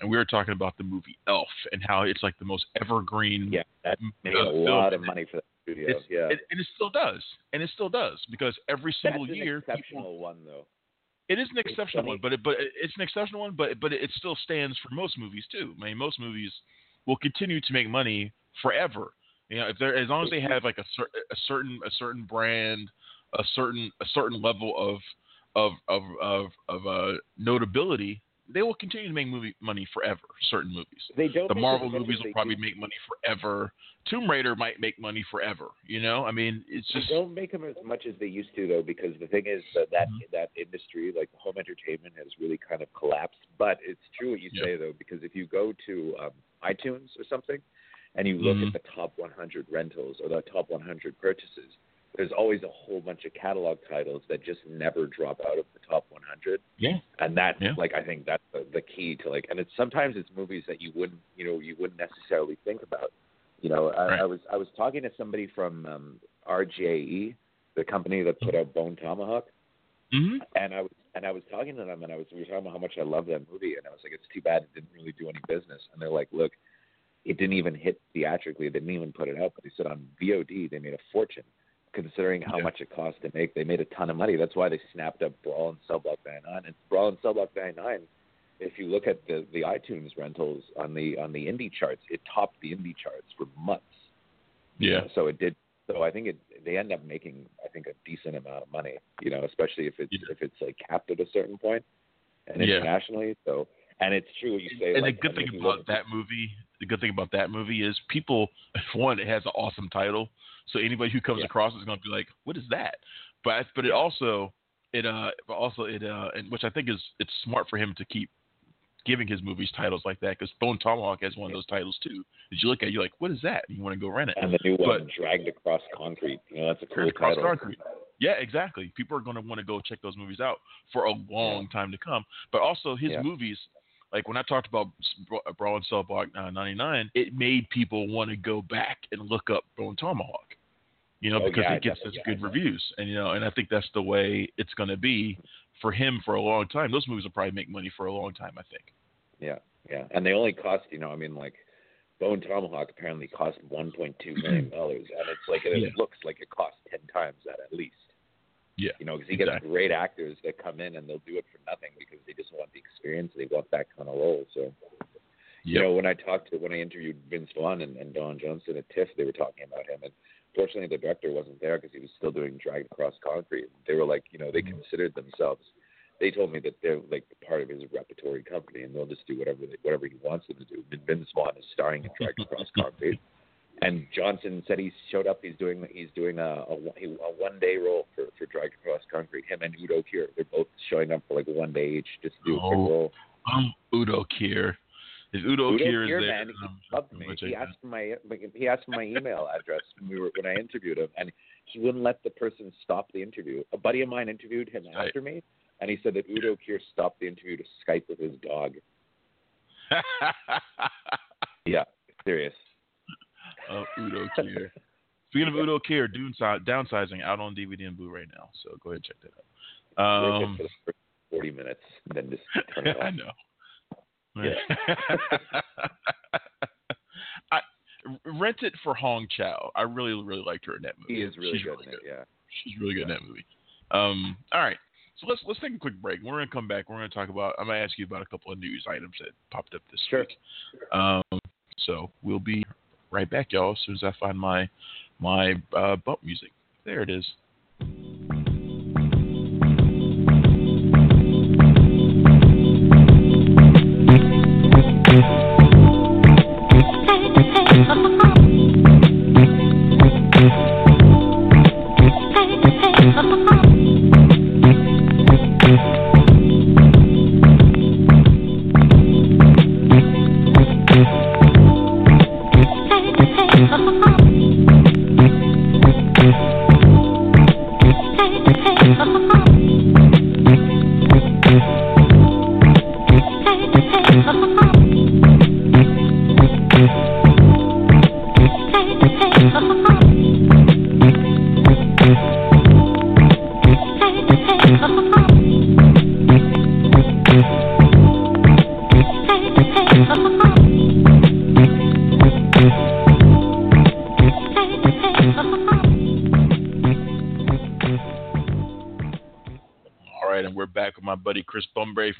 and we were talking about the movie Elf and how it's like the most evergreen. Yeah, that made a uh, film. lot of money for the studio. It's- yeah, it- and it still does, and it still does because every single year. That's an year, exceptional one though. It is an exceptional one, but it, but it- it's an exceptional one, but but it still stands for most movies too. I mean, most movies will continue to make money forever. You know, if they're as long as they have like a, cer- a certain a certain brand, a certain a certain level of of of of, of uh, notability, they will continue to make movie money forever. Certain movies. They don't The Marvel movies will probably do. make money forever. Tomb Raider might make money forever. You know, I mean, it's just They don't make them as much as they used to, though, because the thing is that that, Mm-hmm. that industry, like home entertainment, has really kind of collapsed. But it's true what you Yeah. say, though, because if you go to um, iTunes or something, and you look Mhm. at the top 100 rentals or the top 100 purchases, there's always a whole bunch of catalog titles that just never drop out of the top 100. yeah. and that's Yeah. like I think that's the, the key to like, and it's sometimes it's movies that you wouldn't, you know, you wouldn't necessarily think about. You know, I, Right. I was I was talking to somebody from um, RJE, the company that put out Bone Tomahawk, hmm and I was and I was talking to them, and I was we were talking about how much I love that movie, and I was like, it's too bad it didn't really do any business, and they're like, look, it didn't even hit theatrically, they didn't even put it out, but they said on VOD they made a fortune. Considering how Yeah. much it cost to make, they made a ton of money. That's why they snapped up Brawl in Cell Block 99. And Brawl in Cell Block 99, if you look at the the iTunes rentals on the on the indie charts, it topped the indie charts for months. Yeah. So it did. So I think it they end up making I think a decent amount of money. You know, especially if it's if it's like capped at a certain point and Yeah. internationally. So and it's true what you say. And like, the good I mean, thing if you look about that movie, the good thing about that movie is people. One, it has an awesome title, so anybody who comes Yeah. across is going to be like, "What is that?" But but it also it uh but also it uh and which I think is it's smart for him to keep giving his movies titles like that because Bone Tomahawk has one of those titles too. That you look at, you're like, "What is that?" And you want to go rent it. and the new but, one, Dragged Across Concrete. You know, that's a cool title. Concrete. Yeah, exactly. People are going to want to go check those movies out for a long time to come. But also his Yeah. movies, like when I talked about Bra- Brawl and Cell Block uh, 99, it made people want to go back and look up Bone Tomahawk. You know, Oh, because yeah, it gets such definitely, good reviews, and you know, and I think that's the way it's going to be for him for a long time. Those movies will probably make money for a long time. I think. Yeah, yeah, and they only cost you know, I mean, like Bone Tomahawk apparently cost 1.2 million dollars, and it's like it Yeah. looks like it cost ten times that at least. Yeah, You know, because he gets great actors that come in and they'll do it for nothing because they just want the experience. They want that kind of role. So, you know, when I talked to when I interviewed Vince Vaughn and, and Don Johnson at TIFF, they were talking about him, and fortunately the director wasn't there because he was still doing Dragged Across Concrete. They were like, you know, they considered themselves. They told me that they're like part of his repertory company, and they'll just do whatever they, whatever he wants them to do. And Vince Vaughn is starring in Dragged Across Concrete. And Johnson said he showed up. He's doing he's doing a a, a one day role for for Dragged Across Concrete. Him and Udo Kier, they're both showing up for like one day each, just to do a quick Oh, role. Um, Udo Kier. If Udo, Udo Kier is there, man, he loved me. He asked for my he asked for my email address when we were when I interviewed him, and he wouldn't let the person stop the interview. A buddy of mine interviewed him Right. after me, and he said that Udo Kier stopped the interview to Skype with his dog. Yeah, serious. uh, Udo Kier. Speaking of Udo Kier, downsi- downsizing out on DVD and Blu-ray now. So go ahead and check that out. Um, for the first forty minutes, and then just turn it off. I know. Yeah. I rent it for Hong Chau. I really, really liked her in that movie. He is really She's good really in it. Yeah. She's really good in that movie. Um, all right. So let's let's take a quick break. We're gonna come back. We're gonna talk about. I'm gonna ask you about a couple of news items that popped up this Sure. week. Um, so we'll be right back, y'all. As soon as I find my my uh, bump music. There it is.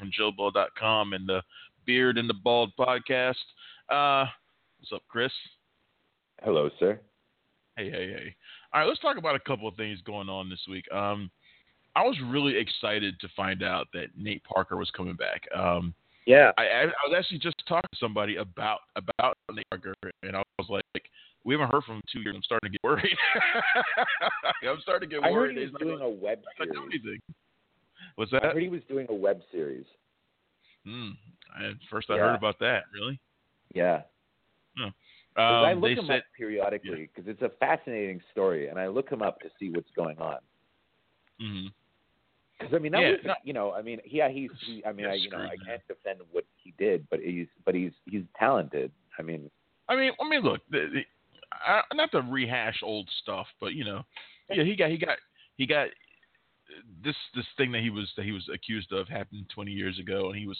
From JoBlo.com and the Beard and the Bald podcast. Uh, what's up, Chris? Hello, sir. Hey, hey, hey. All right, let's talk about a couple of things going on this week. Um, I was really excited to find out that Nate Parker was coming back. Um, yeah, I, I, I was actually just talking to somebody about about Nate Parker, and I was like, we haven't heard from him in two years. I'm starting to get worried. I'm starting to get I worried. heard he was He's doing not a web not series. doing anything. What's that? I heard he was doing a web series. Hmm. I, first, I Yeah. heard about that. Really? Yeah. Hmm. 'Cause I Um, look him said, up periodically because it's a fascinating story, and I look him up to see what's going on. Mhm. Because I mean, that Yeah, was, no- you know, I mean, yeah, he's, he, I mean, I, you know, I can't defend what he did, but he's, but he's, he's talented. I mean, I mean, I mean, look, the, the, I, not to rehash old stuff, but you know, yeah, he got, he got, he got this this thing that he was that he was accused of happened 20 years ago, and he was,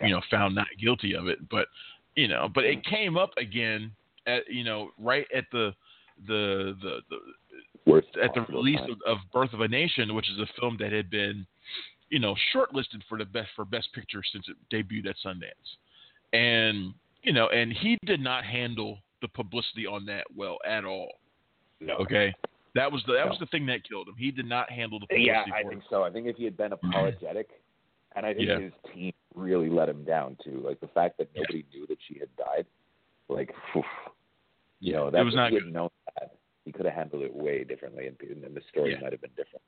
you know, found not guilty of it. But you know, but it came up again at you know right at the the the, the worst at the release of, of Birth of a Nation, which is a film that had been, you know, shortlisted for the best for Best Picture since it debuted at Sundance, and you know, and he did not handle the publicity on that well at all. No. Okay, that was the that No. was the thing that killed him. He did not handle the Yeah. I think it. so. I think if he had been mm-hmm. apologetic, and I think Yeah. his team really let him down too. Like the fact that nobody knew that she had died, like, phew, you know, that was if not he had known that, he could have handled it way differently, and, and the story Yeah. might have been different.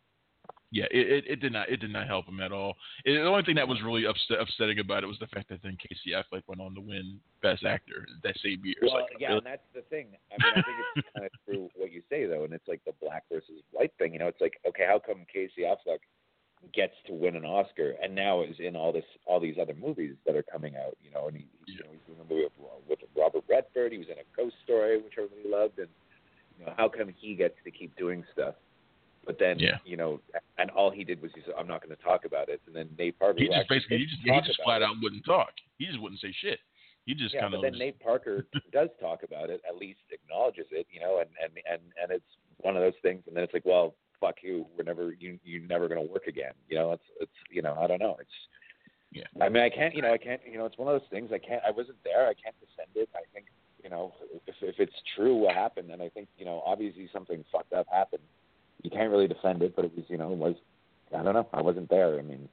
Yeah, it, it, it did not it did not help him at all. It, the only thing that was really upset, upsetting about it was the fact that then Casey Affleck went on to win Best Actor that same year. Well, like, yeah, really? and that's the thing. I mean, I think it's kind of true what you say though, and it's like the black versus white thing. You know, it's like, okay, how come Casey Affleck gets to win an Oscar and now is in all this, all these other movies that are coming out? You know, and he, he's, you know, he's doing a movie with, uh, with Robert Redford. He was in a Ghost Story, which everybody loved, and you know, how come he gets to keep doing stuff? But then, Yeah. you know, and all he did was he said, "I'm not going to talk about it." And then Nate Parker, he just basically he just he just flat it, out wouldn't talk. He just wouldn't say shit. He just yeah, kind but of then Nate Parker does talk about it, at least acknowledges it, you know, and and and and it's one of those things. And then it's like, well, fuck you. We're never you you're never going to work again. You know, it's it's you know, I don't know. It's yeah. I mean, I can't. You know, I can't. You know, it's one of those things. I can't. I wasn't there. I can't defend it. I think you know, if if it's true what happened, then I think you know, obviously something fucked up happened. You can't really defend it, but it was you know, it was. I don't know. I wasn't there. I mean,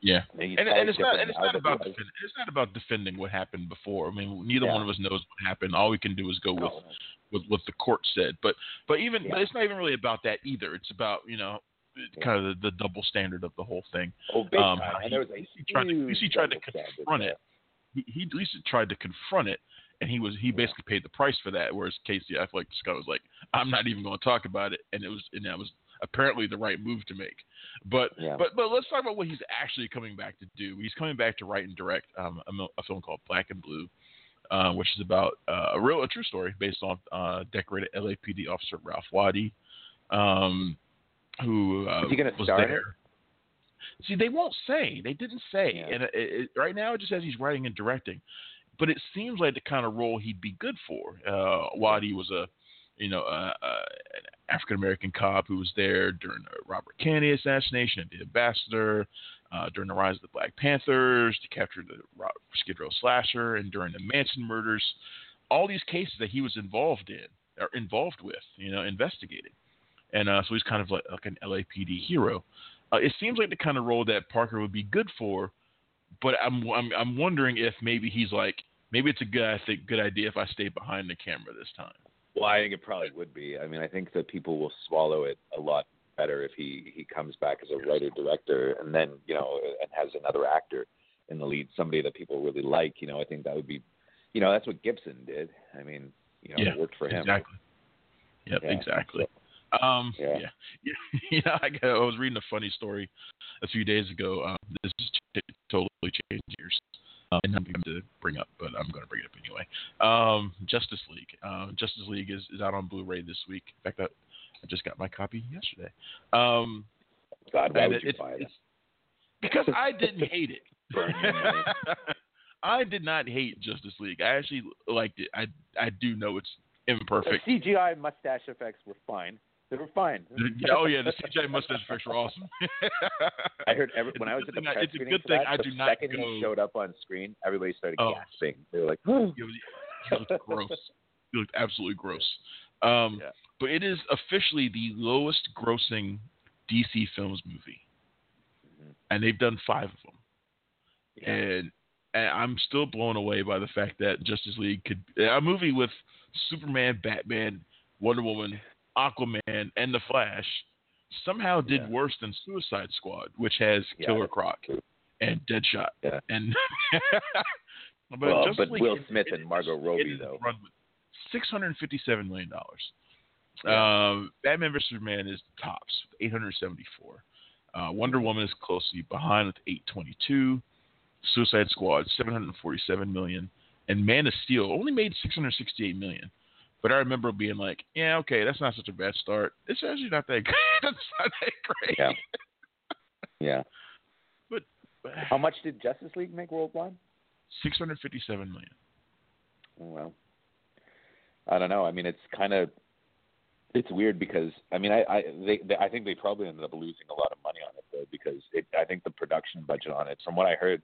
Yeah, and, and it's not and it's not about defend, it's not about defending what happened before. I mean, neither Yeah. one of us knows what happened. All we can do is go with No. with what the court said. But but even Yeah. but it's not even really about that either. It's about you know kind of the, the double standard of the whole thing. Oh, big Um, time. how And he- there was a he tried to, he tried to huge double standard confront there. it. He, he at least tried to confront it, and he was he basically paid the price for that. Whereas Casey Affleck just kind of was like, I'm not even going to talk about it, and it was and that was apparently the right move to make. But Yeah. but but let's talk about what he's actually coming back to do. He's coming back to write and direct um, a, a film called Black and Blue, uh, which is about uh, a real a true story based on uh, decorated LAPD officer Ralph Waddy, um, who uh, Is he gonna was star in there. See, they won't say. They didn't say. Yeah. And it, it, right now, it just says he's writing and directing. But it seems like the kind of role he'd be good for. Uh, Waddy was a, you know, uh, uh, an African American cop who was there during the Robert Kennedy assassination the ambassador, uh, during the rise of the Black Panthers, to capture the Skid Row slasher, and during the Manson murders. All these cases that he was involved in, or involved with, you know, investigating. And uh, so he's kind of like, like an LAPD hero. Uh, it seems like the kind of role that Parker would be good for, but I'm I'm I'm wondering if maybe he's like maybe it's a good I think good idea if I stay behind the camera this time. Well, I think it probably would be. I mean, I think that people will swallow it a lot better if he he comes back as a writer director and then you know and has another actor in the lead, somebody that people really like. You know, I think that would be, you know, that's what Gibson did. I mean, you know, yeah, it worked for him. exactly. Yep, Yeah, exactly. Um, Yeah. yeah, you know, I, I was reading a funny story a few days ago. Um, this totally changed gears, um, and I'm going to bring up, but I'm going to bring it up anyway. Um, Justice League. Um, Justice League is, is out on Blu-ray this week. In fact, I, I just got my copy yesterday. Um, God, why would you it's- buy Because I didn't hate it. Burn your money. I did not hate Justice League. I actually liked it. I I do know it's imperfect. The CGI mustache effects were fine. They were fine. Yeah, oh yeah, the CG mustache effects were awesome. I heard every, when I was at the thing I- press it's a good thing that, I do not second go- he showed up on screen, everybody started Oh. gasping. They were like, was, looked gross. It looked absolutely gross. Um, But it is officially the lowest grossing DC Films movie, Mm-hmm. and they've done five of them. And, and I'm still blown away by the fact that Justice League could a movie with Superman, Batman, Wonder Woman, Aquaman, and the Flash somehow did worse than Suicide Squad, which has Killer Croc and Deadshot. And but well, but Will it- Smith it- and Margot Robbie though. six hundred fifty-seven million dollars. Um, Batman vs Superman is tops, eight hundred seventy-four. Uh, Wonder Woman is closely behind with eight twenty-two. Suicide Squad seven hundred forty-seven million, and Man of Steel only made six hundred sixty-eight million. But I remember being like, yeah, okay, that's not such a bad start. It's actually not that great. that's not that great. Yeah. Yeah. But how uh, much did Justice League make worldwide? Six hundred fifty-seven million. Oh, well, I don't know. I mean, it's kind of it's weird because I mean, I I they, they I think they probably ended up losing a lot of money on it though because it I think the production budget on it, from what I heard,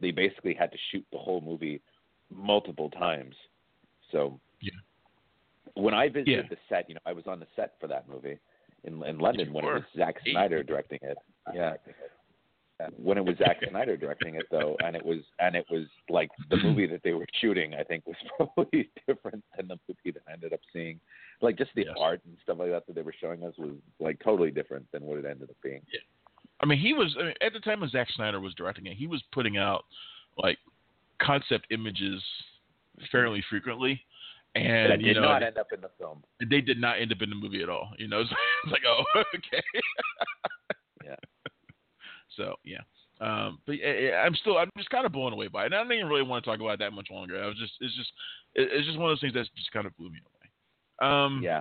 they basically had to shoot the whole movie multiple times. So yeah. When I visited Yeah. the set, you know, I was on the set for that movie in in London when it was Zack Snyder directing it. Yeah. When it was Zack Snyder directing it though, and it was and it was like the movie that they were shooting, I think was probably different than the movie that I ended up seeing. Like just the art and stuff like that that they were showing us was like totally different than what it ended up being. Yeah. I mean, he was I mean, at the time when Zack Snyder was directing it, he was putting out like concept images fairly frequently, and that you did know not end up in the film. they did not end up in the movie at all. You know, it's like oh okay. yeah. So yeah. Um, but I'm still, I'm just kind of blown away by it. And I don't even really want to talk about it that much longer. I was just, it's just, it's just one of those things that just kind of blew me away. Um, yeah.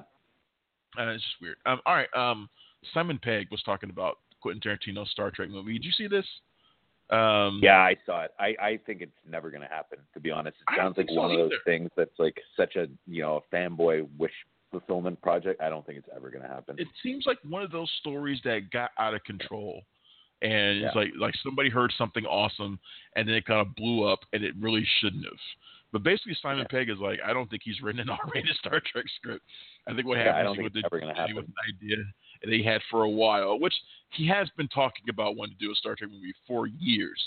Uh, it's just weird. Um, all right. Um, Simon Pegg was talking about Quentin Tarantino's Star Trek movie. Did you see this? Um, Yeah, I saw it. I, I think it's never going to happen. To be honest, it sounds like so one of those things that's like such a you know a fanboy wish fulfillment project. I don't think it's ever going to happen. it seems like one of those stories that got out of control and it's like like somebody heard something awesome and then it kind of blew up and it really shouldn't have but basically simon pegg is like i don't think he's written an r-rated star trek script i think what Yeah, happened is think with it's the, ever gonna with an idea that he had for a while which he has been talking about wanting to do a star trek movie for years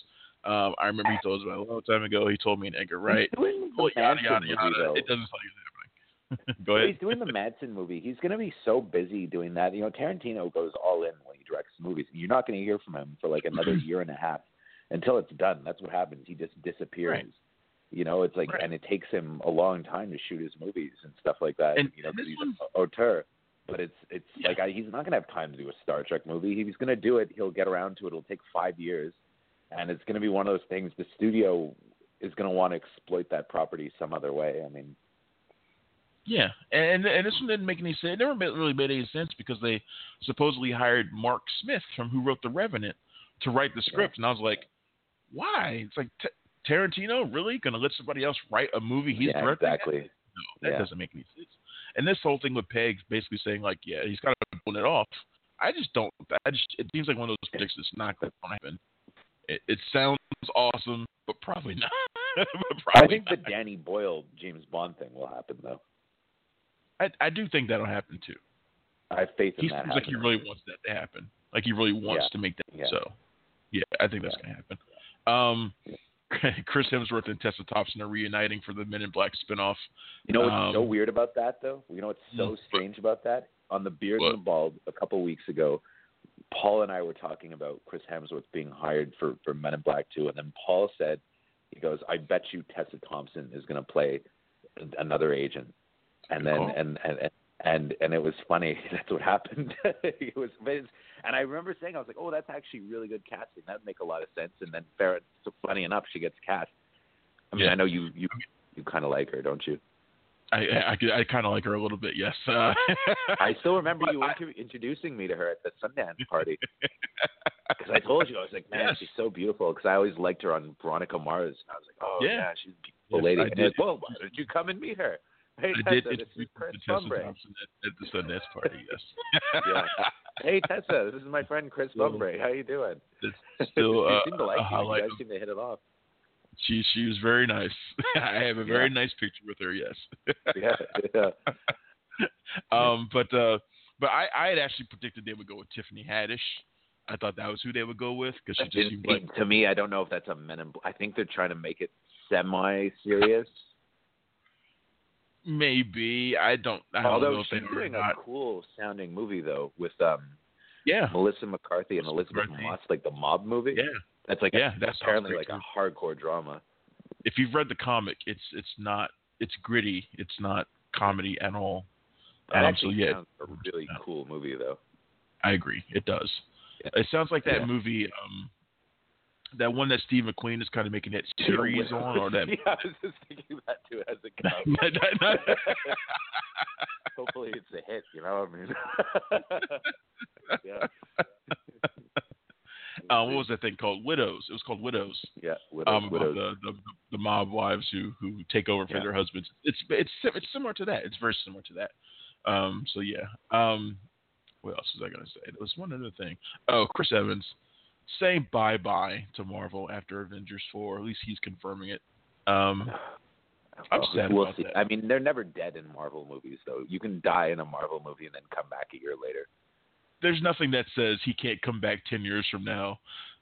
um, I remember he told us about a long time ago. He told me in Edgar Wright. Oh, yada, yada, yada. though. It doesn't sound happening. Go ahead. He's doing the Manson movie. He's going to be so busy doing that. You know, Tarantino goes all in when he directs movies. You're not going to hear from him for like another year and a half until it's done. That's what happens. He just disappears. Right. You know, it's like, Right. and it takes him a long time to shoot his movies and stuff like that. And- you know, because he's an auteur. But it's it's like I, he's not going to have time to do a Star Trek movie. He's going to do it. He'll get around to it. It'll take five years, and it's going to be one of those things. The studio is going to want to exploit that property some other way. I mean, Yeah, and and this one didn't make any sense. It never made, really made any sense because they supposedly hired Mark Smith from who wrote The Revenant to write the script, and I was like, why? It's like T- Tarantino really gonna let somebody else write a movie he's yeah, directing? exactly. No, that Yeah. doesn't make any sense. And this whole thing with Pegg basically saying like, yeah, he's kind of pulling it off. I just don't. I just it seems like one of those predictions that's not going to happen. It, it sounds awesome, but probably not. but I think not. the Danny Boyle James Bond thing will happen though. I, I do think that'll happen too. I have faith in He that. seems like he really wants that to happen. Like he really wants Yeah. to make that Yeah. so. Yeah, I think that's gonna happen. Um, Chris Hemsworth and Tessa Thompson are reuniting for the Men in Black spinoff. You know what's Um, so weird about that though? You know what's so strange about that? On the Beard What? and the Bald a couple weeks ago, Paul and I were talking about Chris Hemsworth being hired for for Men in Black 2 and then Paul said he goes, "I bet you Tessa Thompson is going to play another agent." And then call. and and and and and it was funny. That's what happened. it was and I remember saying, I was like, "Oh, that's actually really good casting. That'd make a lot of sense." And then fair, so funny enough, she gets cast. I mean, Yeah. I know you you you kind of like her, don't you? I I, I, I kind of like her a little bit. Yes. Uh, I still remember you inter- introducing me to her at the Sundance party. Because I told you, I was like, man, Yes. she's so beautiful. Because I always liked her on Veronica Mars. And I was like, oh, Yeah. yeah, she's a beautiful Yes, lady. I and did. like, well, why don't you come and meet her? Hey, I did Tessa, this is Chris Tessa. Thompson at, at the Sundance party. Yes. yeah. Hey Tessa, this is my friend Chris Bumbray. How you doing? It's still you uh, seem to like you. You guys seem to hit it off. She she was very nice. I have a very Yeah. nice picture with her. Yes. Yeah, yeah. um, but uh, but I I had actually predicted they would go with Tiffany Haddish. I thought that was who they would go with because she just seemed like to me, I don't know if that's a Men in. I think they're trying to make it semi-serious. Maybe I don't I don't Although know if she's doing a cool-sounding movie though with um Yeah. Melissa McCarthy and Elizabeth McCarthy. Moss, like the mob movie. Yeah. That's like Yeah, a, that sounds apparently like a hardcore drama. If you've read the comic, it's it's not it's gritty. It's not comedy at all. That Um, so yeah, a really cool movie though. I agree. It does. It sounds like that Yeah. movie, um, that one that Steve McQueen is kind of making that series on, or that. yeah, I was just thinking that too as a guy. Not- not- not- Hopefully it's a hit. You know what I mean? yeah. uh, what was that thing called? Widows. It was called Widows. Yeah. Widows, um, Widows. The, the the mob wives who who take over for Yeah. their husbands. It's it's it's similar to that. It's very similar to that. Um, so yeah. Um, what else was I gonna say? There was one other thing. Oh, Chris Evans saying bye bye to Marvel after Avengers four. At least he's confirming it. Um, I'm Well, sad we'll about see. that. I mean, they're never dead in Marvel movies, though. You can die in a Marvel movie and then come back a year later. there's nothing that says he can't come back 10 years from now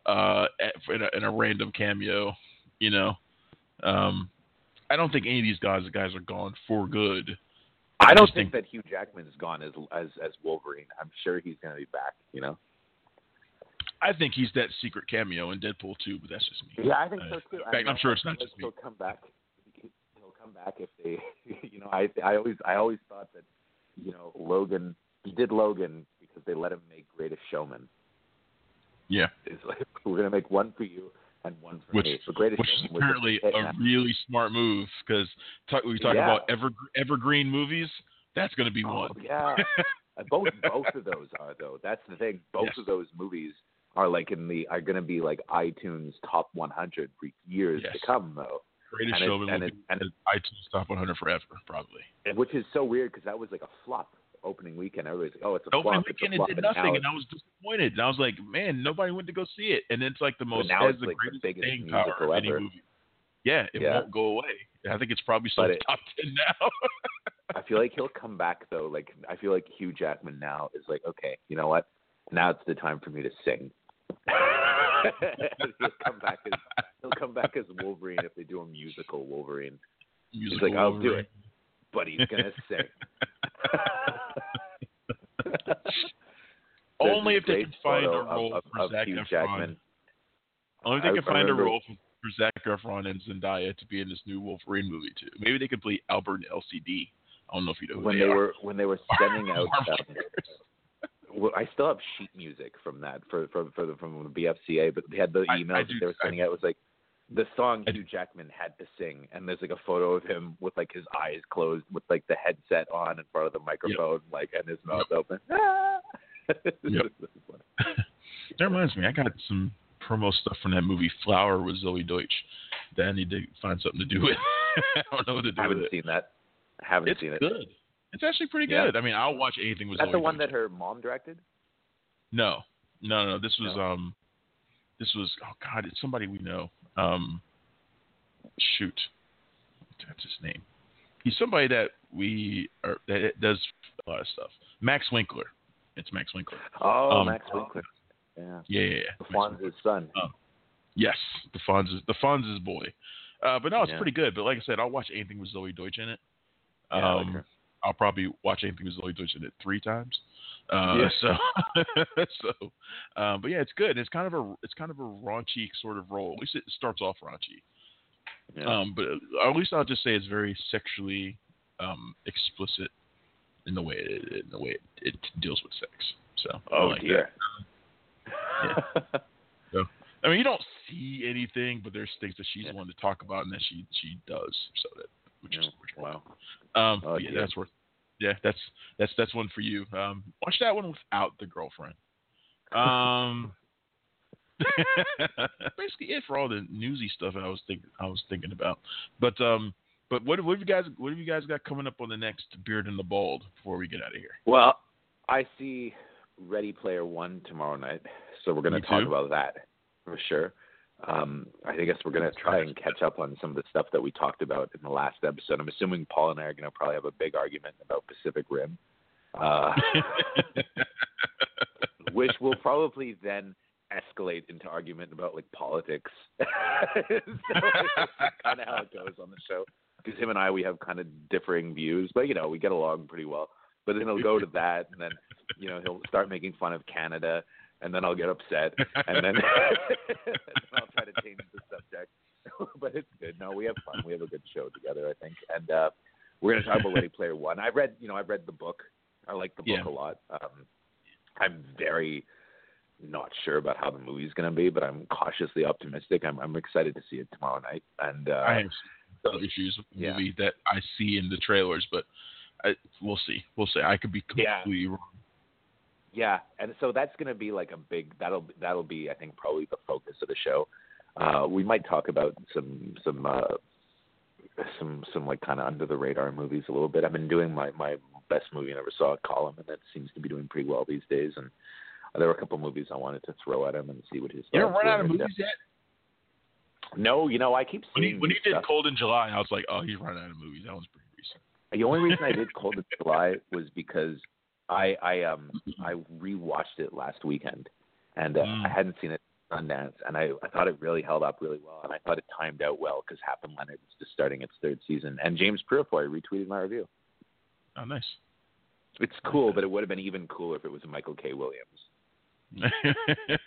uh, at, in, a, in a random cameo, you know. Um, I don't think any of these guys guys are gone for good. I don't just think that Hugh Jackman's gone as as as Wolverine. I'm sure he's going to be back. You know. I think he's that secret cameo in Deadpool too, but that's just me. Yeah, I think Uh, so too. In I fact, mean, I'm sure it's not just me. He'll come back. He'll come back if they, you know. I I always I always thought that, you know, Logan. He did Logan because they let him make Greatest Showman. Yeah, It's like we're going to make one for you and one for which me. So Greatest which is Showman was apparently a really smart move because talk, we talk Yeah. about ever, evergreen movies. That's going to be Oh, one. yeah. Uh, both both of those are though. That's the thing. Both Yes. of those movies are like in the are going to be like iTunes top 100 for years Yes. to come though. Greatest and it- Showman and it- and in iTunes top 100 forever, probably. Which is so weird because that was like a flop opening weekend. Everybody's like, "Oh, it's a Opening flop." weekend a it flop. did and nothing, now and I was disappointed. And I was like, man, nobody went to go see it. And it's like the most now it's the like the greatest biggest staying power musical of any ever. movie. Yeah, it Yeah. won't go away. I think it's probably still it- top ten now. I feel like he'll come back though. Like I feel like Hugh Jackman now is like, okay, you know what? Now it's the time for me to sing. he'll come back as he'll come back as Wolverine if they do a musical Wolverine. Musical he's like, I'll do Wolverine. it, but he's gonna sing. Only if they can find a role of, for of Zac Hugh Efron. Jackman. Only if they I- can I find a role for, for Zac Efron and Zendaya to be in this new Wolverine movie too. Maybe they could play Albert and LCD. I don't know if you know who when they, they are. were when they were sending out. Um, well, I still have sheet music from that for for, for the, from the BFCA, but they had the I- emails I that do- they were I- sending out. It was like the song Hugh Jackman had to sing, and there's like a photo of him with like his eyes closed, with like the headset on in front of the microphone, like and his mouth open. Yep. That reminds me, I got some promo stuff from that movie Flower with Zoey Deutch that I need to find something to do with. I don't know what to do I haven't it. seen that. I haven't It's seen it. good. It's actually pretty Yeah. good. I mean, I'll watch anything with Zoey. Is that Zoey the one Deutch. that her mom directed? No, no, no. This was um, this was oh god, it's somebody we know. Um, shoot, what's his name? He's somebody that we are that does a lot of stuff. Max Winkler. It's Max Winkler. Oh, Um, Max Winkler. Yeah. Yeah, yeah, yeah. The Fonz's son. Um, yes, the Fonz's the Fonz's boy. Uh, but no, it's Yeah. pretty good. But like I said, I'll watch anything with Zoey Deutch in it. Yeah, I like Um. I'll probably watch anything with Zoey Deutch in it three times. Uh, Yeah. So, so, um, but yeah, it's good. It's kind of a it's kind of a raunchy sort of role. At least it starts off raunchy. Yeah. Um, but at least I'll just say it's very sexually um, explicit in the way it, in the way it, it deals with sex. So I oh like dear. that. So I mean, you don't see anything, but there's things that she's wanting to talk about and that she she does. So that which is which wow. um, Oh, but yeah, that's worth. Yeah, that's that's that's one for you. Um, watch that one without the girlfriend. Um, basically it for all the newsy stuff I was think I was thinking about. But um, But what, what have you guys what have you guys got coming up on the next Beard and the Bald before we get out of here? Well, I see Ready Player One tomorrow night, so we're going to talk about that for sure. Um, I guess we're going to try and catch up on some of the stuff that we talked about in the last episode. I'm assuming Paul and I are going to probably have a big argument about Pacific Rim, uh, which will probably then escalate into argument about like politics. so kind of how it goes on the show. Because him and I, we have kind of differing views, but you know, we get along pretty well. But then he'll go to that, and then you know he'll start making fun of Canada, and then I'll get upset, and then, and then I'll try to change the subject. but it's good. No, we have fun. We have a good show together, I think, and uh, we're going to talk about Ready Player One. I read, you know, I read the book. I like the book Yeah. a lot. Um, I'm very not sure about how the movie's going to be, but I'm cautiously optimistic. I'm, I'm excited to see it tomorrow night. And uh, I have other issues with the yeah. movie that I see in the trailers, but I, we'll see. We'll see. I could be Yeah. completely wrong. Yeah, and so that's going to be like a big. That'll that'll be, I think, probably the focus of the show. Uh, we might talk about some some uh, some some like kind of under the radar movies a little bit. I've been doing my my best movie I never saw column, and that seems to be doing pretty well these days. And there were a couple movies I wanted to throw at him and see what his. You haven't run out of And, uh, movies yet? No, you know I keep When he, when he did stuff. Cold in July, I was like, oh, he's running out of movies. That one's pretty recent. The only reason I did Cold in July was because I I um I rewatched it last weekend, and uh, Mm. I hadn't seen it Sundance, and I I thought it really held up really well, and I thought it timed out well because Hap and Leonard is just starting its third season, and James Purefoy retweeted my review. Oh, nice. It's cool, but it would have been even cooler if it was Michael K. Williams.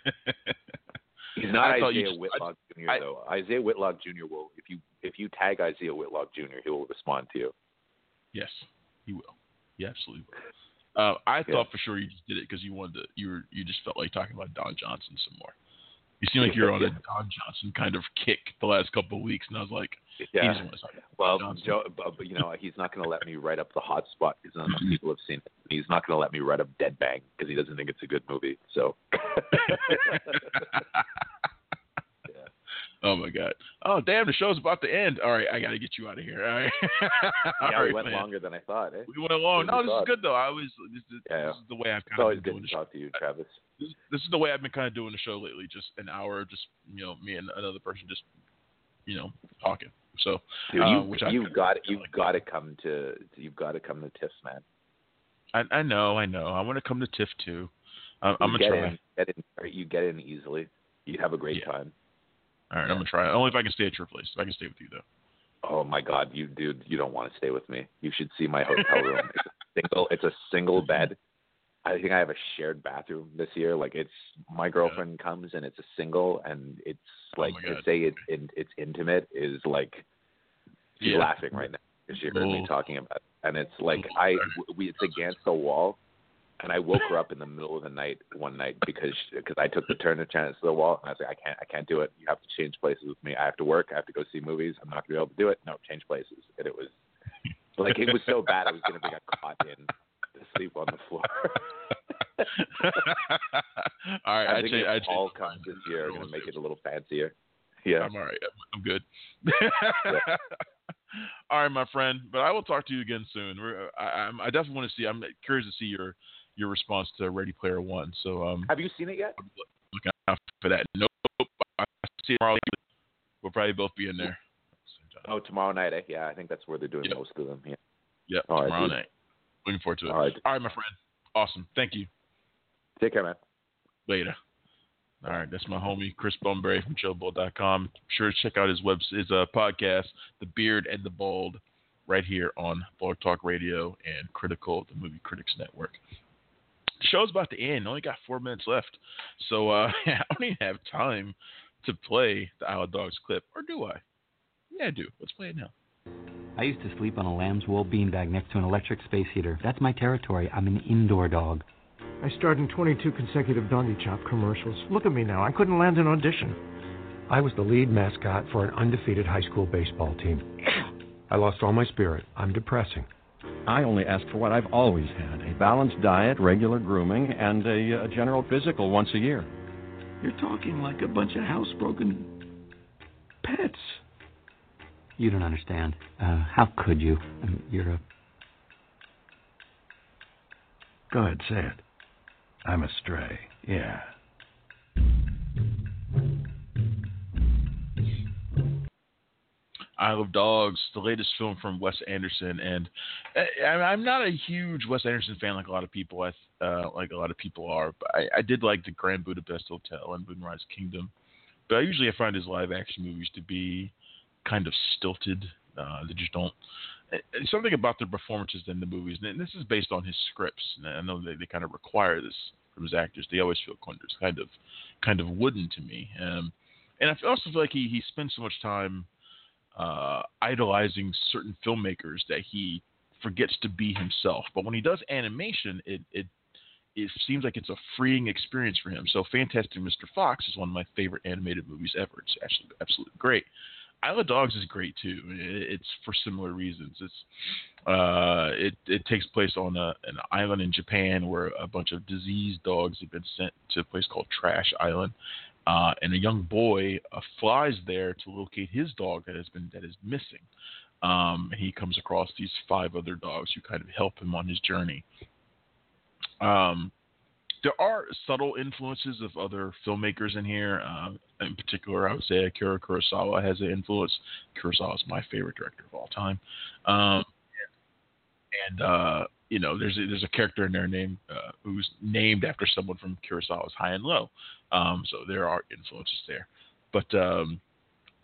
He's not I Isaiah just- Whitlock Jr. I- though. Isaiah Whitlock Jr. will if you if you tag Isaiah Whitlock Jr. he will respond to you. Yes, he will. He absolutely will. Uh, I Yeah. thought for sure you just did it because you wanted to. You were you just felt like talking about Don Johnson some more. You seem like you're on a Don Johnson kind of kick the last couple of weeks, and I was like, Yeah. doesn't want to talk about Well, Joe, but, but, you know, he's not going to let me write up the hot spot because not enough people have seen it. He's not going to let me write up Dead Bang because he doesn't think it's a good movie. So, Oh my god! Oh damn, the show's about to end. All right, I got to get you out of here. All right. All yeah, right, we went man. longer than I thought. Eh? We went along. What No, you this is good though. I was this is, Yeah. this is the way I've kind always of been doing to the show. talk to you, Travis. This, this is the way I've been kind of doing the show lately. Just an hour, just you know, me and another person just you know talking. So, Dude, uh, you, which you've got you've got to come to you've got to come to TIFF, man. I, I know, I know. I want to come to TIFF too. I'm, I'm You gonna get try. in, get in, you get in easily. You have a great Yeah. time. All right, I'm gonna try. Only if I can stay at your place. If I can stay with you though. Oh my God, you dude, you don't want to stay with me. You should see my hotel room. it's a single. It's a single bed. I think I have a shared bathroom this year. Like it's my girlfriend comes and it's a single, and it's oh, like Oh to say it's in, it's intimate is like she's Yeah. laughing right now because she heard me Oh. talking about it. And it's like I we it's against the wall, and I woke her up in the middle of the night one night because because I took the turn to chance to the wall, and I was like, I can't I can't do it. You have to change places with me. I have to work. I have to go see movies. I'm not gonna be able to do it. No, change places. And it was like it was so bad I was gonna be got caught in to sleep on the floor. all right, I I think change. I if change. Paul comes this year, I'm gonna make it a little fancier. Yeah. I'm all right. I'm, good. all right, my friend. But I will talk to you again soon. We're, I, I'm, I definitely want to see. I'm curious to see your your response to Ready Player One. So um, Have you seen it yet? look out for that. Nope. I see it tomorrow. We'll probably both be in there. Oh, tomorrow night. Eh? Yeah, I think that's where they're doing most of them. Yeah. Yep. Right, tomorrow dude. night. Looking forward to it. All right. All right, my friend. Awesome. Thank you. Take care, man. Later. All right, that's my homie Chris Bumbray from JoBlo.com. Sure to check out his web his uh, podcast, The Beard and the Bald, right here on Blog Talk Radio and Critical, the Movie Critics Network. The show's about to end. Only got four minutes left, so uh, I don't even have time to play the Isle of Dogs clip, or do I? Yeah, I do. Let's play it now. I used to sleep on a lamb's wool beanbag next to an electric space heater. That's my territory. I'm an indoor dog. I starred in 22 consecutive Doggy Chop commercials. Look at me now. I couldn't land an audition. I was the lead mascot for an undefeated high school baseball team. I lost all my spirit. I'm depressing. I only ask for what I've always had a balanced diet, regular grooming, and a, a general physical once a year. You're talking like a bunch of housebroken pets. You don't understand. Uh, how could you? I mean, you're a. Go ahead, say it. I'm a stray. Yeah. Isle of Dogs, the latest film from Wes Anderson, and I, I'm not a huge Wes Anderson fan like a lot of people, I uh, like a lot of people are. But I, I did like the Grand Budapest Hotel and Moonrise Kingdom, but I usually I find his live action movies to be kind of stilted. Uh, they just don't. Something about their performances in the movies, and this is based on his scripts. And I know they, they kind of require this from his actors. They always feel kind of, kind of wooden to me. Um, and I also feel like he he spends so much time uh, idolizing certain filmmakers that he forgets to be himself. But when he does animation, it it it seems like it's a freeing experience for him. So Fantastic Mr. Fox is one of my favorite animated movies ever. It's actually absolutely great. Isle of Dogs is great too. It's for similar reasons. It's uh, it it takes place on a, an island in Japan where a bunch of diseased dogs have been sent to a place called Trash Island, uh, and a young boy uh, flies there to locate his dog that has been that is missing. Um, he comes across these five other dogs who kind of help him on his journey. Um, there are subtle influences of other filmmakers in here. Uh, in particular, I would say Akira Kurosawa has an influence. Kurosawa is my favorite director of all time. Um, and uh, you know, there's a, there's a character in there named uh, who's named after someone from Kurosawa's High and Low. Um, so there are influences there, but um,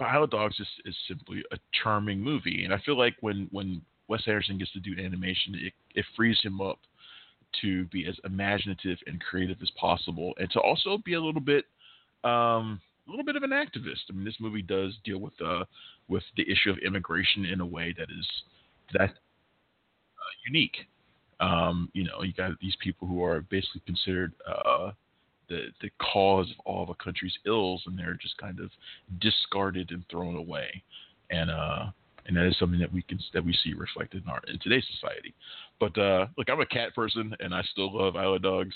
Isle Dogs is, is simply a charming movie, and I feel like when when Wes Anderson gets to do animation, it, it frees him up to be as imaginative and creative as possible, and to also be a little bit um, a little bit of an activist. I mean, this movie does deal with uh, with the issue of immigration in a way that is that unique. Um, you know, you got these people who are basically considered uh, the the cause of all of a country's ills, and they're just kind of discarded and thrown away. And uh, and that is something that we can that we see reflected in our in today's society. But uh, look, I'm a cat person, and I still love Isle Dogs,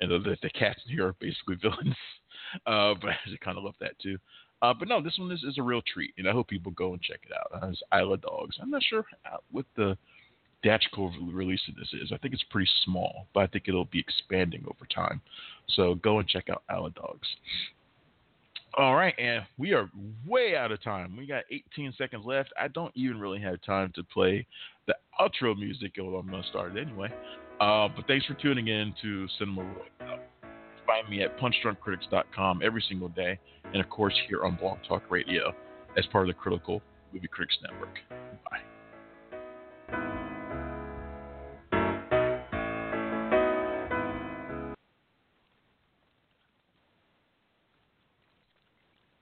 and the, the cats in here are basically villains. Uh, but I kind of love that too. Uh, but no, this one is, is a real treat, and I hope people go and check it out. Uh, it's Dogs. I'm not sure what the theatrical release of this is. I think it's pretty small, but I think it'll be expanding over time. So go and check out Isle Dogs. All right, and we are way out of time. We got 18 seconds left. I don't even really have time to play the outro music, although I'm going to start it anyway. Uh, but thanks for tuning in to Cinema Roy. Find me at punchdrunkcritics.com every single day, and of course here on Blog Talk Radio as part of the Critical Movie Critics Network.